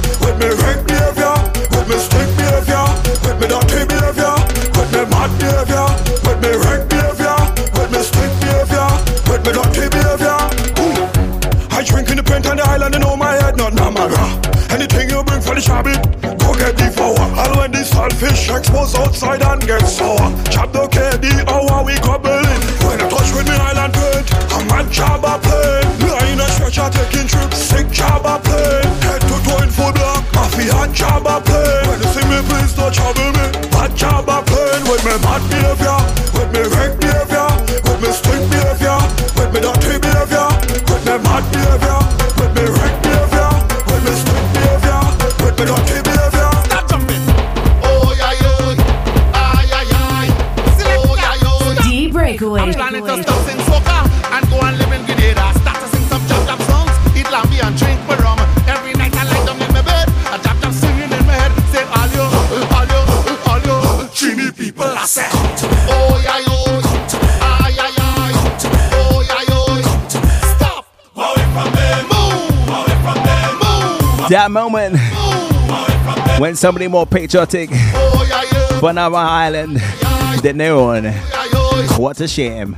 And the saltfish expose outside and get sour, chop oh, the KD, how we cobbling. When I er touch with me island paint, I'm a job a plane. In a stretcher er taking trips, sick job a plane. Head to toe in full block, mafia job a plane. When you see me, please don't trouble me. Bad job a plane with me mad behavior, breakaway. I'm to stop sing soca and go and live in Grenada. Start to sing some jump jump songs, eat lambi and drink my rum. Every night I lie down in my bed, I jump jump singing in my head, saying all you, all you, all you, Trini people I say. Oh yeah yo, ay ay ay, oh yeah yo, stop, away from me, move, away from me. That moment when somebody more patriotic Oh yeah yeah, for our island than their own. Oh, what a shame.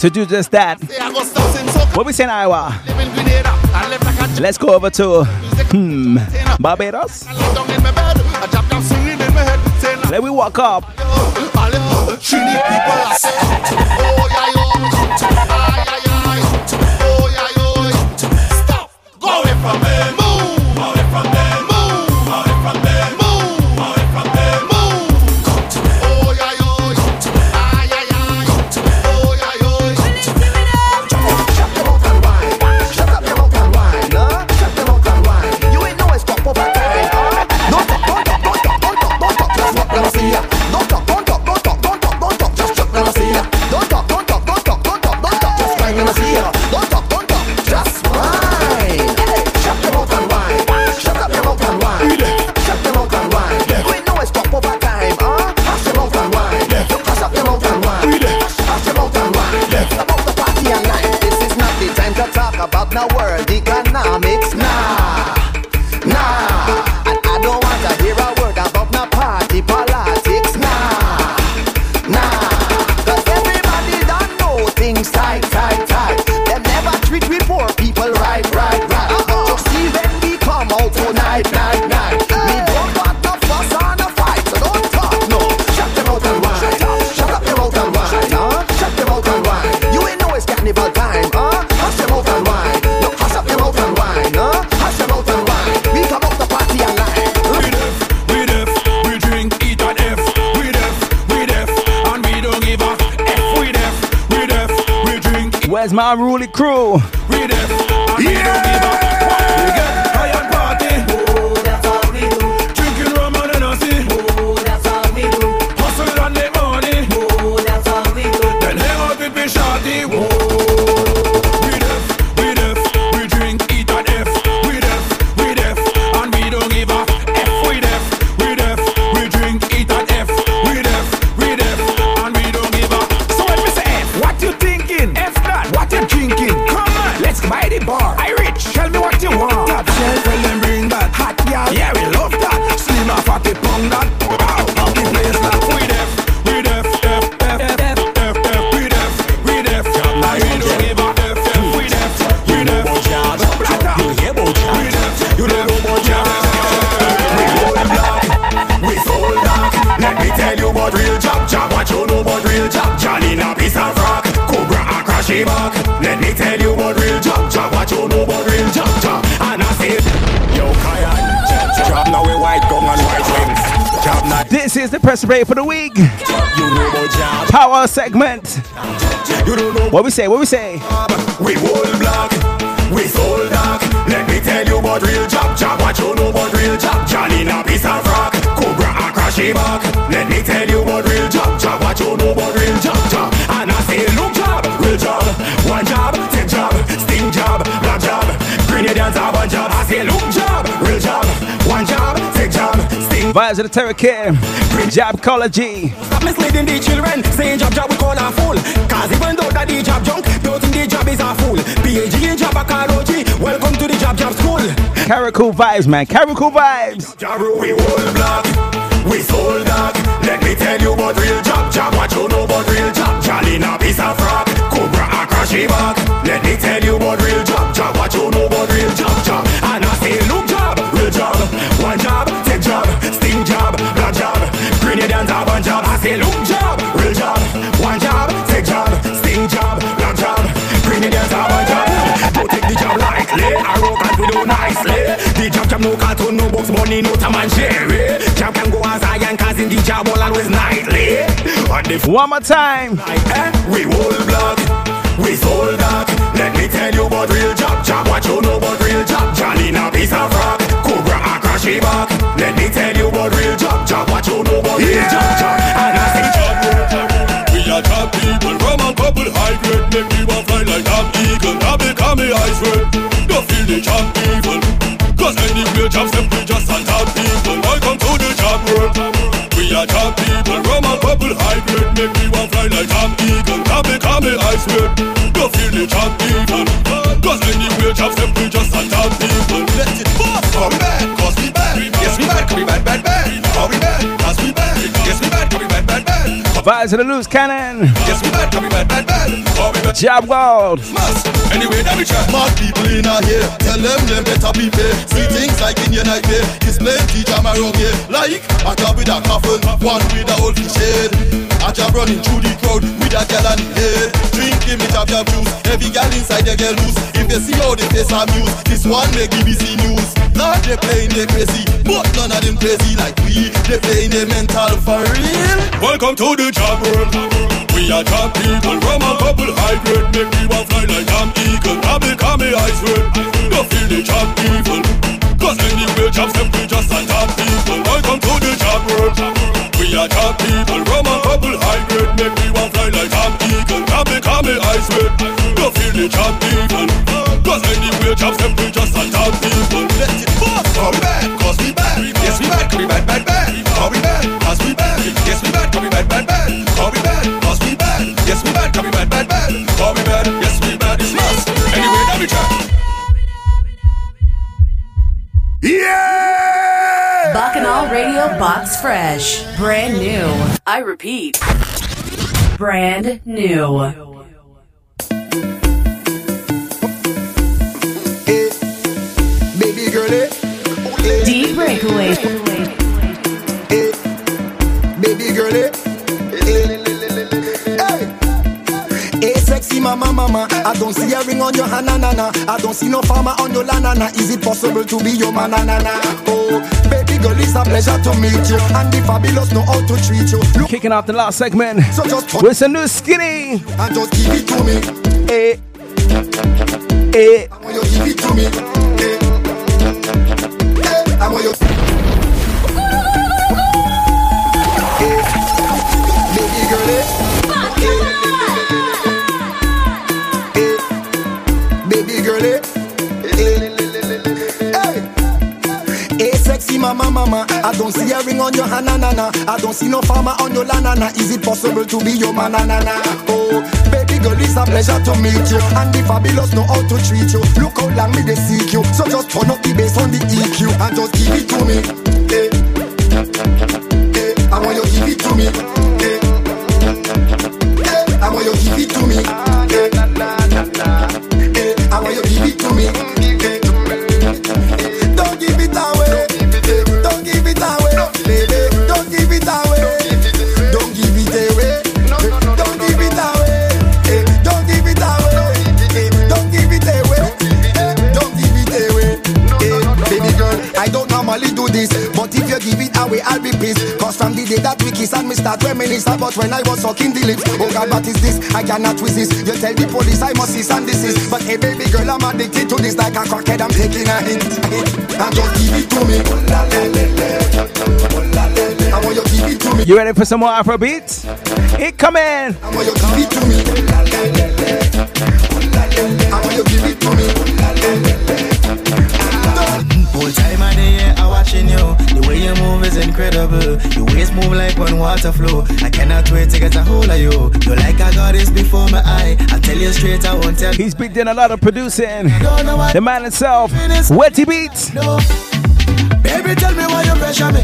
to do just that. What we say in Iowa? Let's go over to hmm, Barbados. Let me walk up. My unruly crew. This is the press break for the week. Power segment. What we say? What we say? We hold black, we soul dark. Let me tell you about real job, job. What you know about real job? Johnny in a piece of rock, Cobra a crashy back. Let me tell you about real job, job. What you know about real job, job? And I say, look job, real job, one job, take job, sting job, black job, grenadians have one job. I say, look job, Vibes of the Terror Care. Jobcology. Stop misleading the children, saying job job we call a fool. Cause even though that the job junk, don't think the job is a fool. PhD in jobacology, welcome to the job job school. Carriacou vibes, man. Carriacou vibes. We hold black, we soul dark. Let me tell you about real job, job. What you know about real job? In a piece of rock, Cobra a crashy back. Let me tell you about real job, job. What you know the job lightly, I rock and we do nicely. The job job no cartoon, no box money, no time and Jerry. Job can go as I am, cause in the job all always nightly. And if One more time. eh, we hold black, we soul dark. Let me tell you about real job, job. What you know about real job? Johnny in a piece of rock, Cobra a crashy back. Let me tell you about real job, job. What you know about real job, job? And I say job, We are top people, rum and couple high grade Make me one fly like I'm eagle Now become me I swear Don't feel the job evil Cause anywhere job simply just on top people. Welcome to the job world. We are top people, rum and couple high grade Make me one fly like I'm eagle. Now become me I swear Don't feel the job evil Cause anywhere job simply just on top people. Let it pop, call me Vibes of the loose cannon. Yes, we bad, copy bad, bad, bad. Copy bad. Job World. Must. Anyway, that we try. Smart people in a here, tell them them better be paid. See things like in your nightmare, it's plenty jam around here. Like a job with a coffin, one with a old fish head. A job running through the crowd with a gal on the head. Drinking me jab jab juice, every gal inside the girl loose. If they see how they face amuse, this one make BBC news. Lord they playing they crazy, but none of them crazy like we. They playing they mental for real. Welcome to the job world. We are job people, rum and couple high grade. Make me one fly like I'm eagle. Now become me I swear. Don't feel the job evil. Cause anywhere jobs simply just on top people. Welcome to the job world. We are job people, rum and couple high grade. Make me one fly like I'm eagle. Now become me I swear. Don't feel the job evil. Cause anywhere jobs simply just on top people. Yeah! Bacchanal Radio Box Fresh. Brand new. I repeat. Brand new. Baby girl, eh? D Breakaway. Baby girl, eh? Hey, mama, mama. I don't see a ring on your hand, na. I don't see no farmer on your land, na. Is it possible to be your man, na? Oh, baby girl, it's a pleasure to meet you. And the fabulous know how to treat you. Look, Kicking off the last segment so just with some new skinny. and just give it to me. Hey. Eh. I want you give it to me. Eh. Mama. I don't see a ring on your hand, na, na. I don't see no farmer on your land, na, na. Is it possible to be your man, na, na, na? Oh, baby girl, it's a pleasure to meet you. And the fabulous know how to treat you. Look how long me they seek you. So just turn up the bass on the EQ and just give it to me. Reminisce about when I was sucking the lips. Oh God, what is this? I cannot resist. You tell the police I must cease and desist. But hey, baby girl, I'm addicted to this like a crackhead. I'm taking a hit, hit, and just give it to me. I want you give it to me. You ready for some more Afrobeats? It coming. I want you give it to me. I want you give it to me. Incredible. Your waist move like one water flow. I cannot wait to get a hold of you. You're like a goddess before my eye. I tell you straight, I won't tell. He's been doing a lot of producing. The man himself, Wetty Beats. Baby, tell me why you pressure me.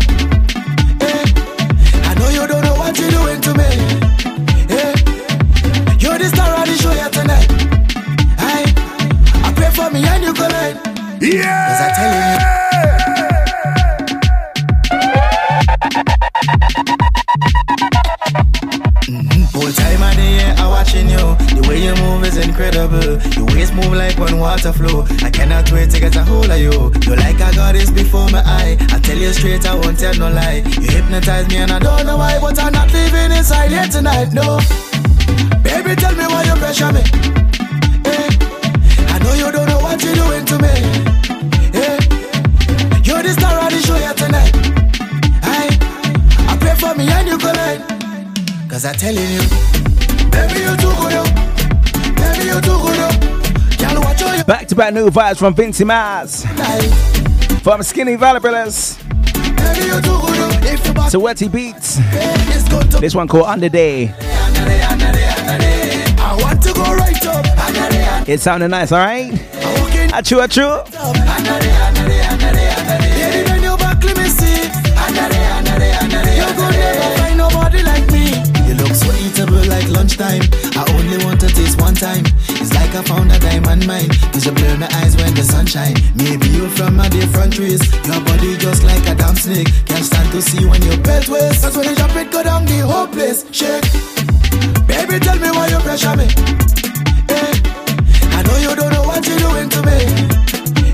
Eh, I know you don't know what you're doing to me. Eh, you're the star of the show here tonight. I, I pray for me and you collide. Yeah. Cause I tell you. Incredible. Your waist move like one water flow. I cannot wait to get a hold of you. You're like I got this before my eye. I tell you straight, I won't tell no lie. You hypnotize me and I don't know why, but I'm not living inside here tonight. No, baby, tell me why you pressure me. Eh, I know you don't know what you're doing to me. Eh, you're the star of the show here tonight. I, I pray for me and you collide. Cause I'm telling you, baby, you're too good, yo. Back to back new vibes from Vincy Mas. From Skinny Valley Brothers to Wetty Beats. This one called Under Day. It sounded nice, alright? Achu, achu. One time. It's like I found a diamond mine. Cause you blur my eyes when the sun shine. Maybe you're from a different race. Your body just like a damn snake. Can't stand to see when you belt waist. That's when you drop it, go down the whole place. Shake. Baby, tell me why you pressure me. Eh, I know you don't know what you're doing to me.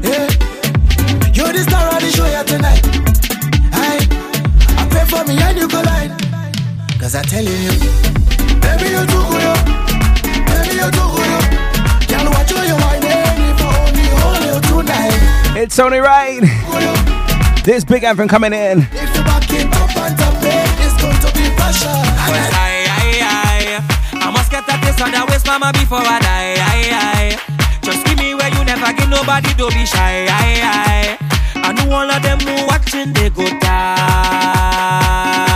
Eh, you're the star of the show here tonight. I, I pray for me and you collide. Cause I'm telling you, It's only right. This big anthem coming in. And. I, mama, before I die. Just give me where you never give nobody, don't be shy. I know all of them who watching, they go die.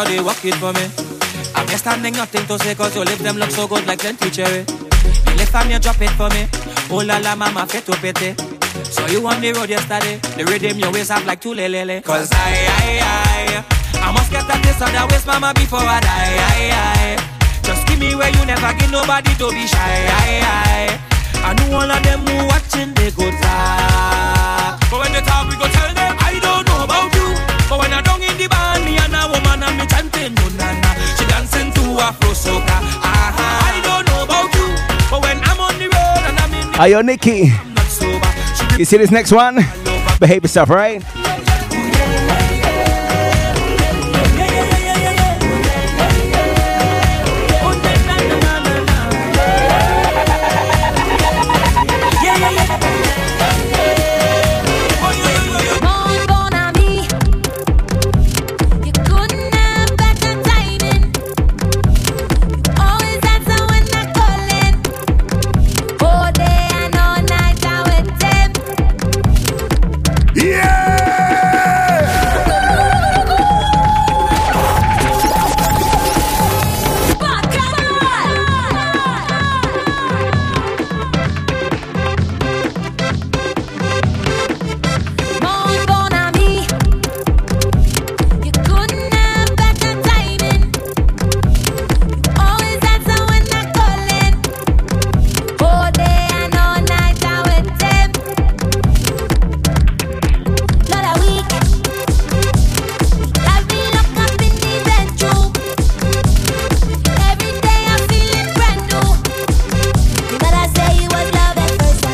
Come, shawty, walk it for me. I'm just standing nothing to say cause your lips them look so good like plenty cherry. You lift and you drop it for me. Oh la la mama, fit to pity. So you on the road yesterday. The rhythm your waist up like two lele. Cause I, I, I, I must get taste of the waist mama before I die. I, I. Just give me where you never give nobody to be shy. I, I. I I know all of them who watching they go talk. But when they talk, we go tell them but when I down in the band, me and a woman and me chanting no na na. She dancing to Afro soca. Ah, I don't know about you, but when I'm on the road and I'm in the Ayo Nikki. You see this next one? Behave yourself, right?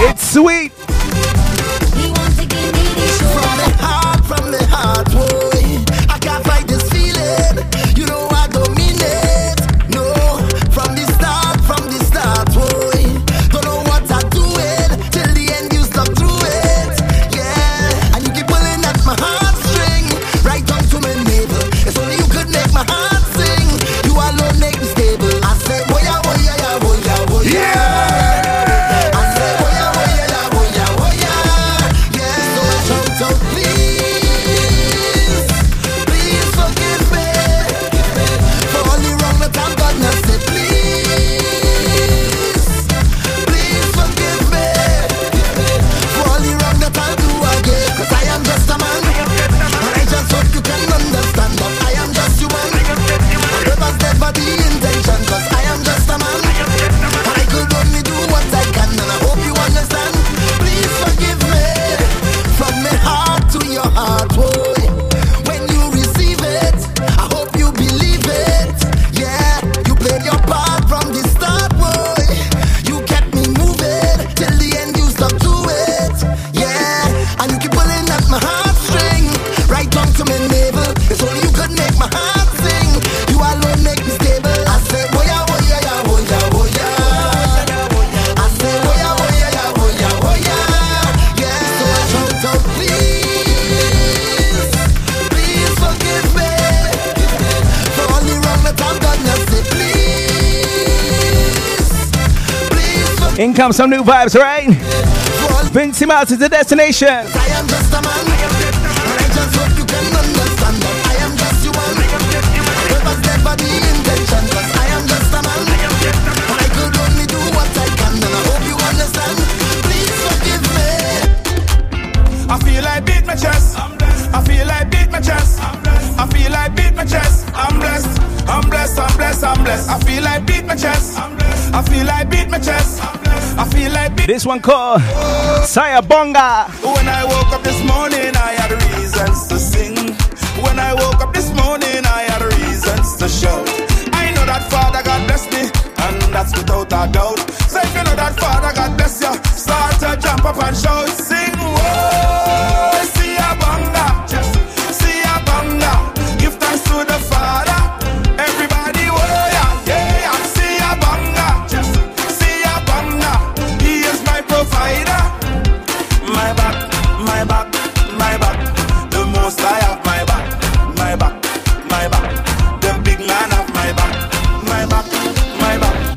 It's sweet. some new vibes, right? Vincy Mas is the destination. This one called Sayabonga. When I woke up this morning, I had reasons to sing. When I woke up this morning, I had reasons to. I know that Father God blessed me, and that's without a doubt.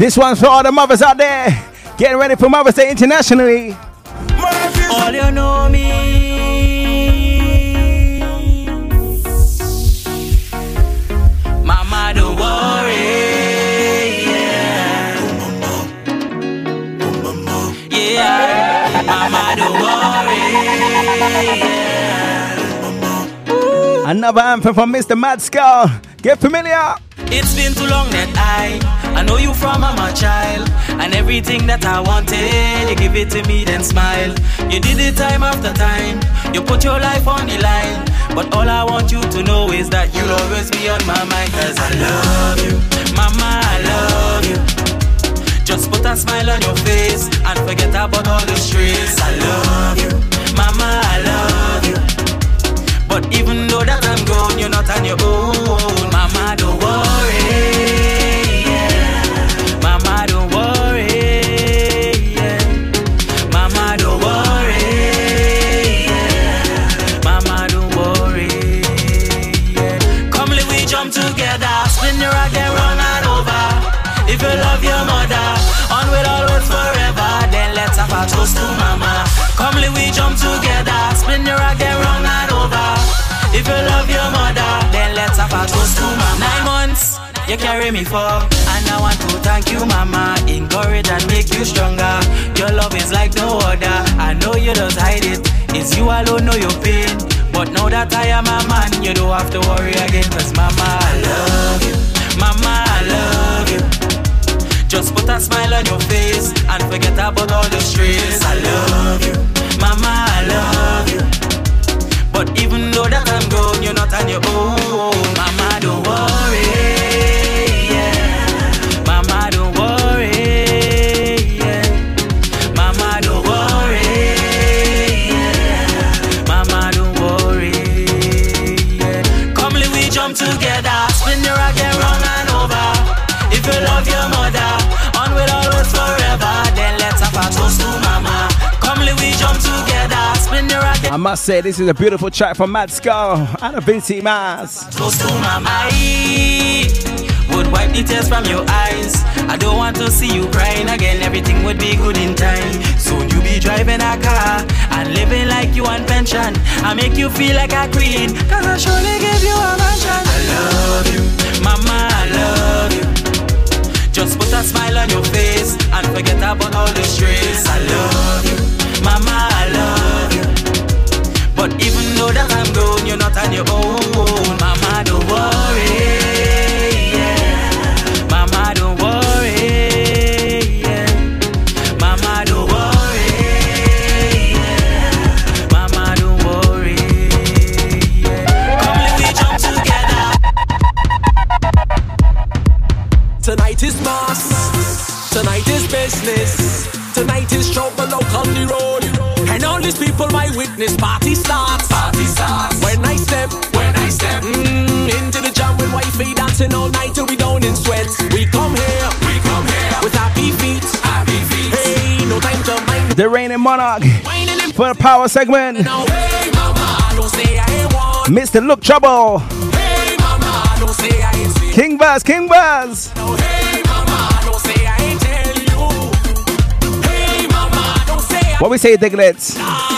This one's for all the mothers out there getting ready for Mother's Day internationally. All you know me. Mama, don't worry. Yeah. yeah. Mama, don't worry. Yeah. Another anthem from Mr. Mad Skull. Get familiar. It's been too long that I I know you from I'm a child And everything that I wanted You give it to me then smile. You did it time after time You put your life on the line. But all I want you to know is that You'll always be on my mind Cause I love you. Mama I love you. Just put a smile on your face And forget about all the stress. I love you. Mama I love you. But even though that I'm gone, you're not on your own. Mama, don't worry. You carry me for, and I want to thank you, mama. Encourage and make you stronger. Your love is like no other. I know you don't hide it. It's you alone know your pain. But now that I am a man, you don't have to worry again. Cause mama, I love you. Mama, I love you. Just put a smile on your face and forget about all the stress. I love you. Mama, I love you. But even though that I'm gone, you're not on your own. Mama, don't worry. I must say, this is a beautiful track from Mad Skull and a Vincy Mas. Close to mama. I would wipe the tears from your eyes. I don't want to see you crying again. Everything would be good in time. Soon you be driving a car and living like you on pension. I make you feel like a queen. Cause I surely give you a mansion. I love you, mama, I love you. Just put a smile on your face and forget about all the stress. I love you, mama, I love you. But even though that I'm gone, you're not on your own. Mama, don't worry. Yeah. Mama, don't worry. Yeah. Mama, don't worry. Yeah. Mama, don't worry. Yeah. Come, let me jump together. Tonight is mass. Tonight is business. Tonight is trouble on the road. And people my witness party starts. Party starts. When I step, when I step mm, into the jam with wifey dancing all night till we down in sweats. We come here, we come here with happy feet, happy feet. Hey, no time to mind. The reigning monarch for the power segment. Hey mama, don't say I ain't want. Mr. Look Trouble. Hey mama, don't say I ain't see. King Buzz, King Buzz. Hey mama, don't say I ain't tell you. Hey mama, don't say What we say, Diglets?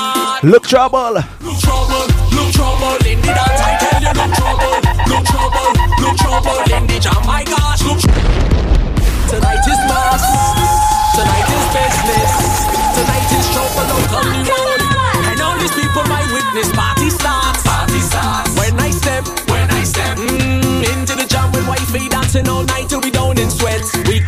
Look Trouble. Look trouble, look trouble in the dance. I tell you, look trouble, look trouble, look trouble in the jam. My gosh, look. Tonight is mass. Tonight is business. Tonight is trouble out on the road. And all these people, my witness party starts. Party starts. When I step, when I step mm, into the jam with wifey dancing all night till we down in sweats. We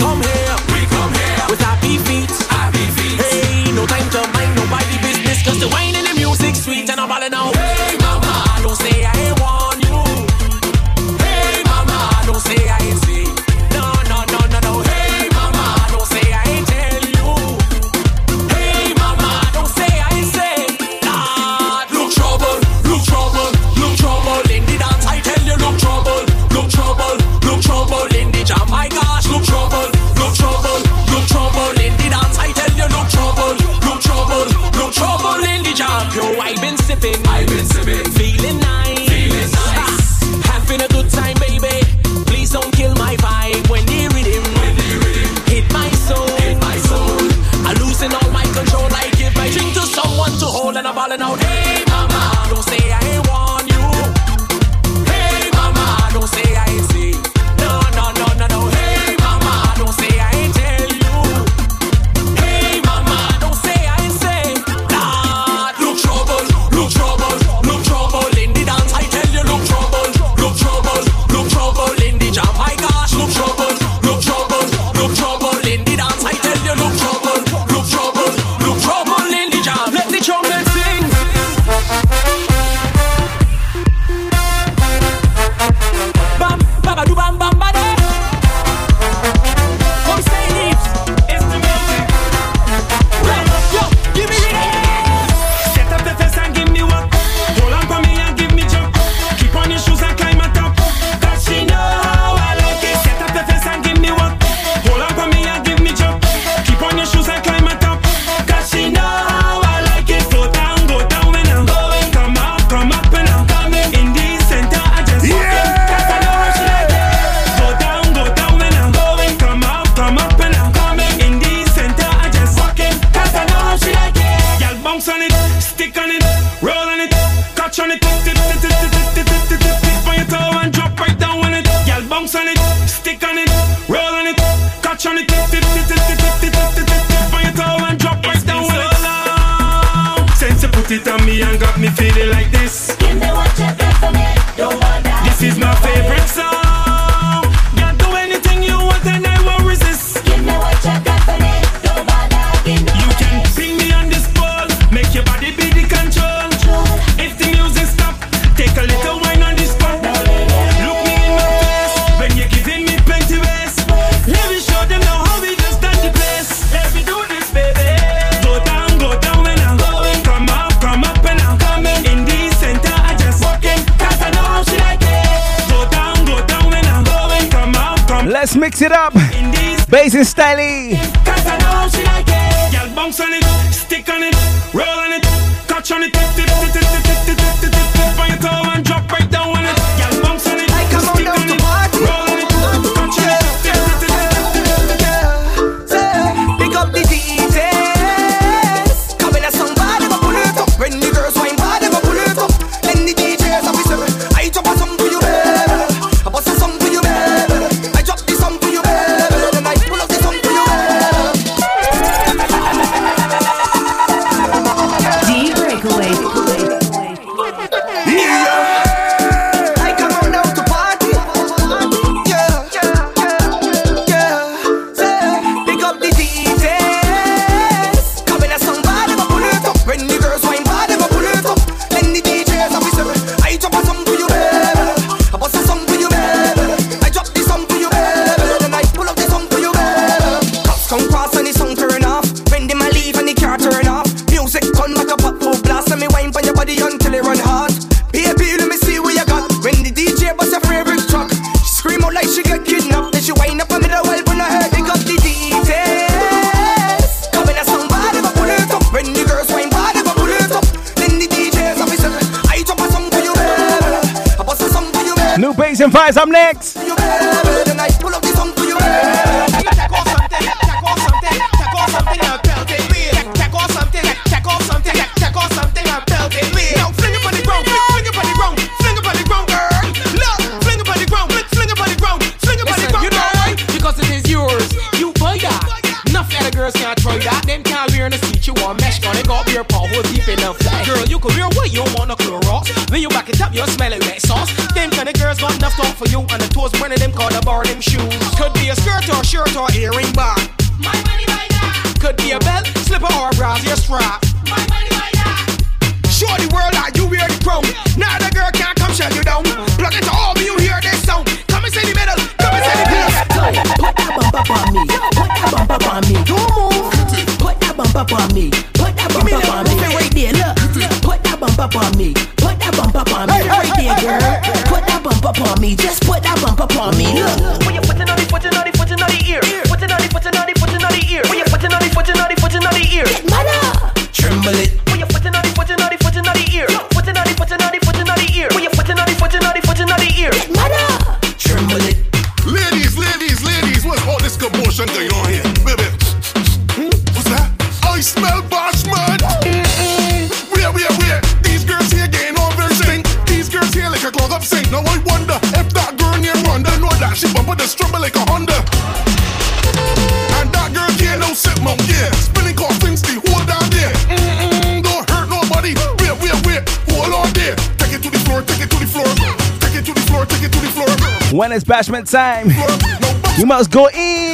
bashment time, you must go in.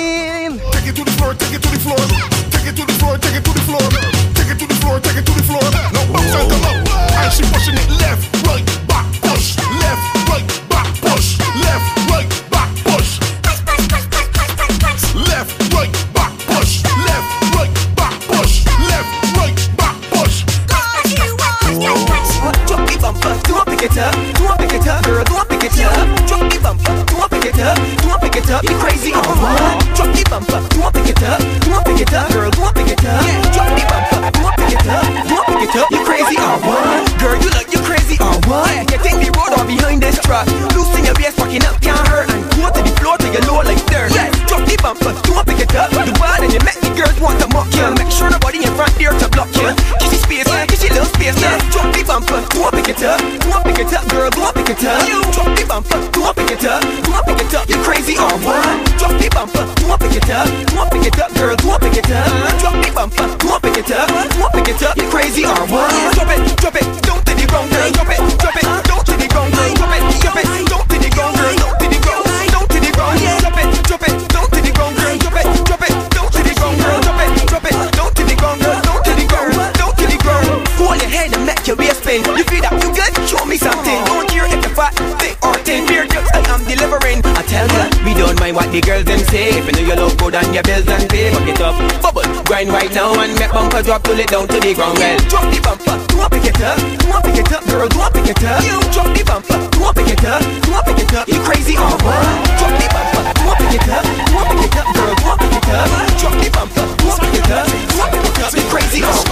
Girl, drop, pull it down to the ground, girl. Drop the bumper, do drop pick it up, Do drop pick it up, girl, Do drop pick it up. You drop the bumper, do drop pick it up, Do drop pick it up. You crazy or what? Drop the bumper, do drop pick it up, Do drop pick it up, girl, Do drop pick it up. Drop the bumper, do drop pick it up, Do drop pick it up. You crazy or what?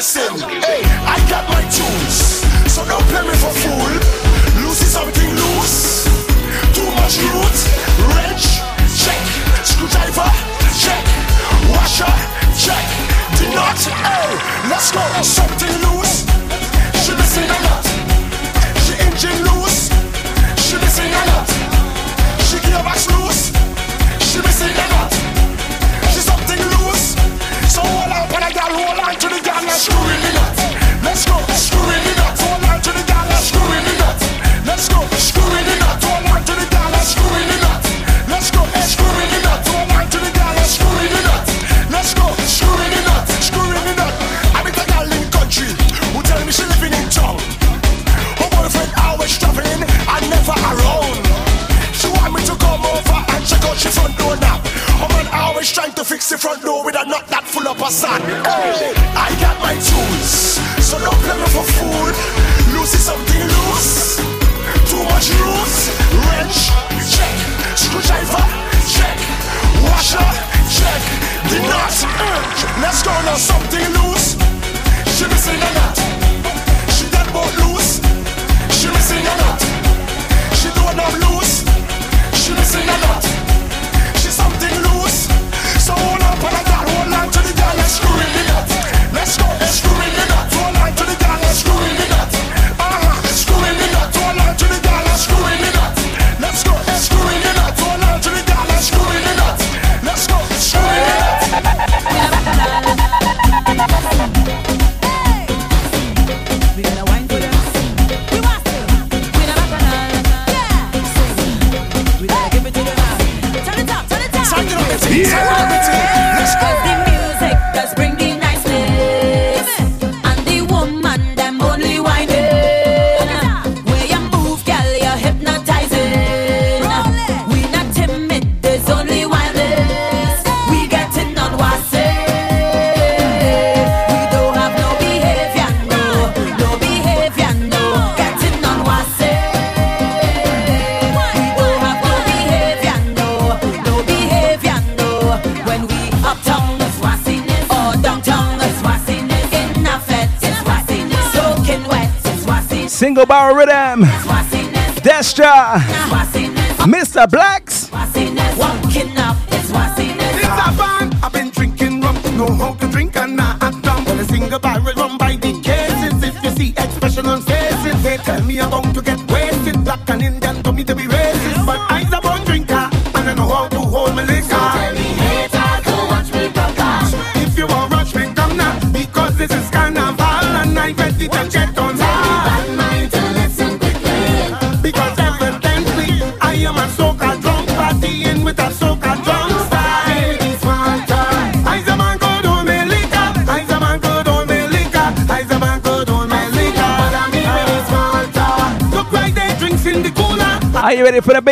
listen. Hey.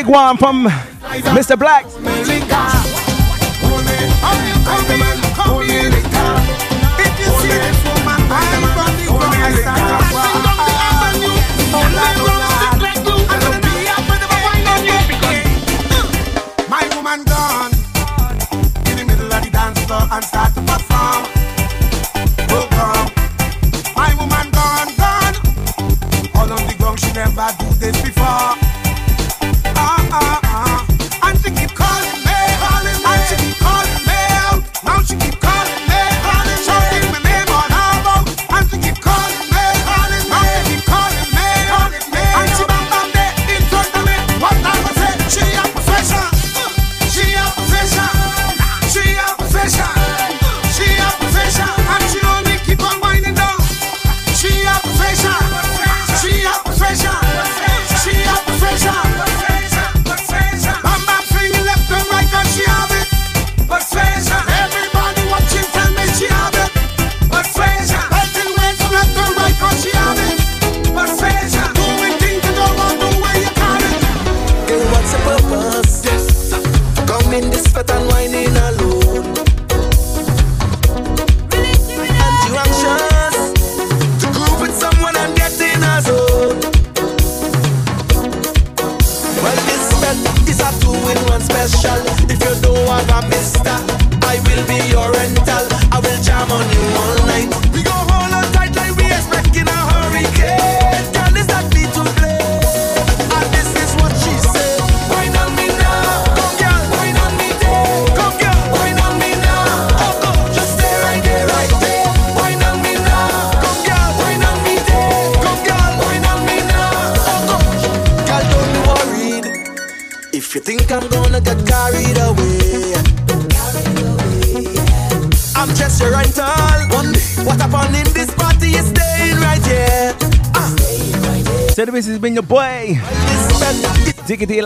one from Mr. Black.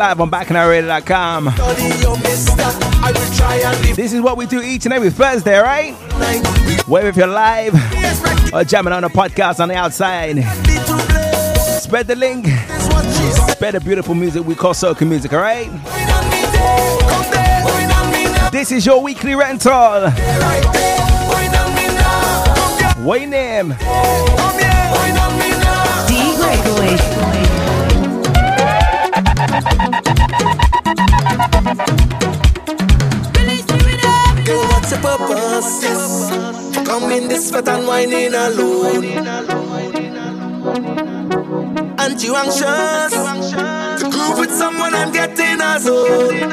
live on Bacchanalradio.com. This is what we do each and every Thursday, right? Whether if you're live or jamming on a podcast on the outside, spread the link, spread the beautiful music we call soca music, all right? This is your weekly rental. Wayne name? D Gregory. this fat and whining alone. And you anxious to groove with someone I'm getting a zone.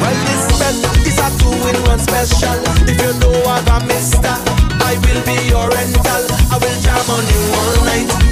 Well, this fat is a two in one special. If you know I'm a mister, I will be your rental. I will jam on you all night.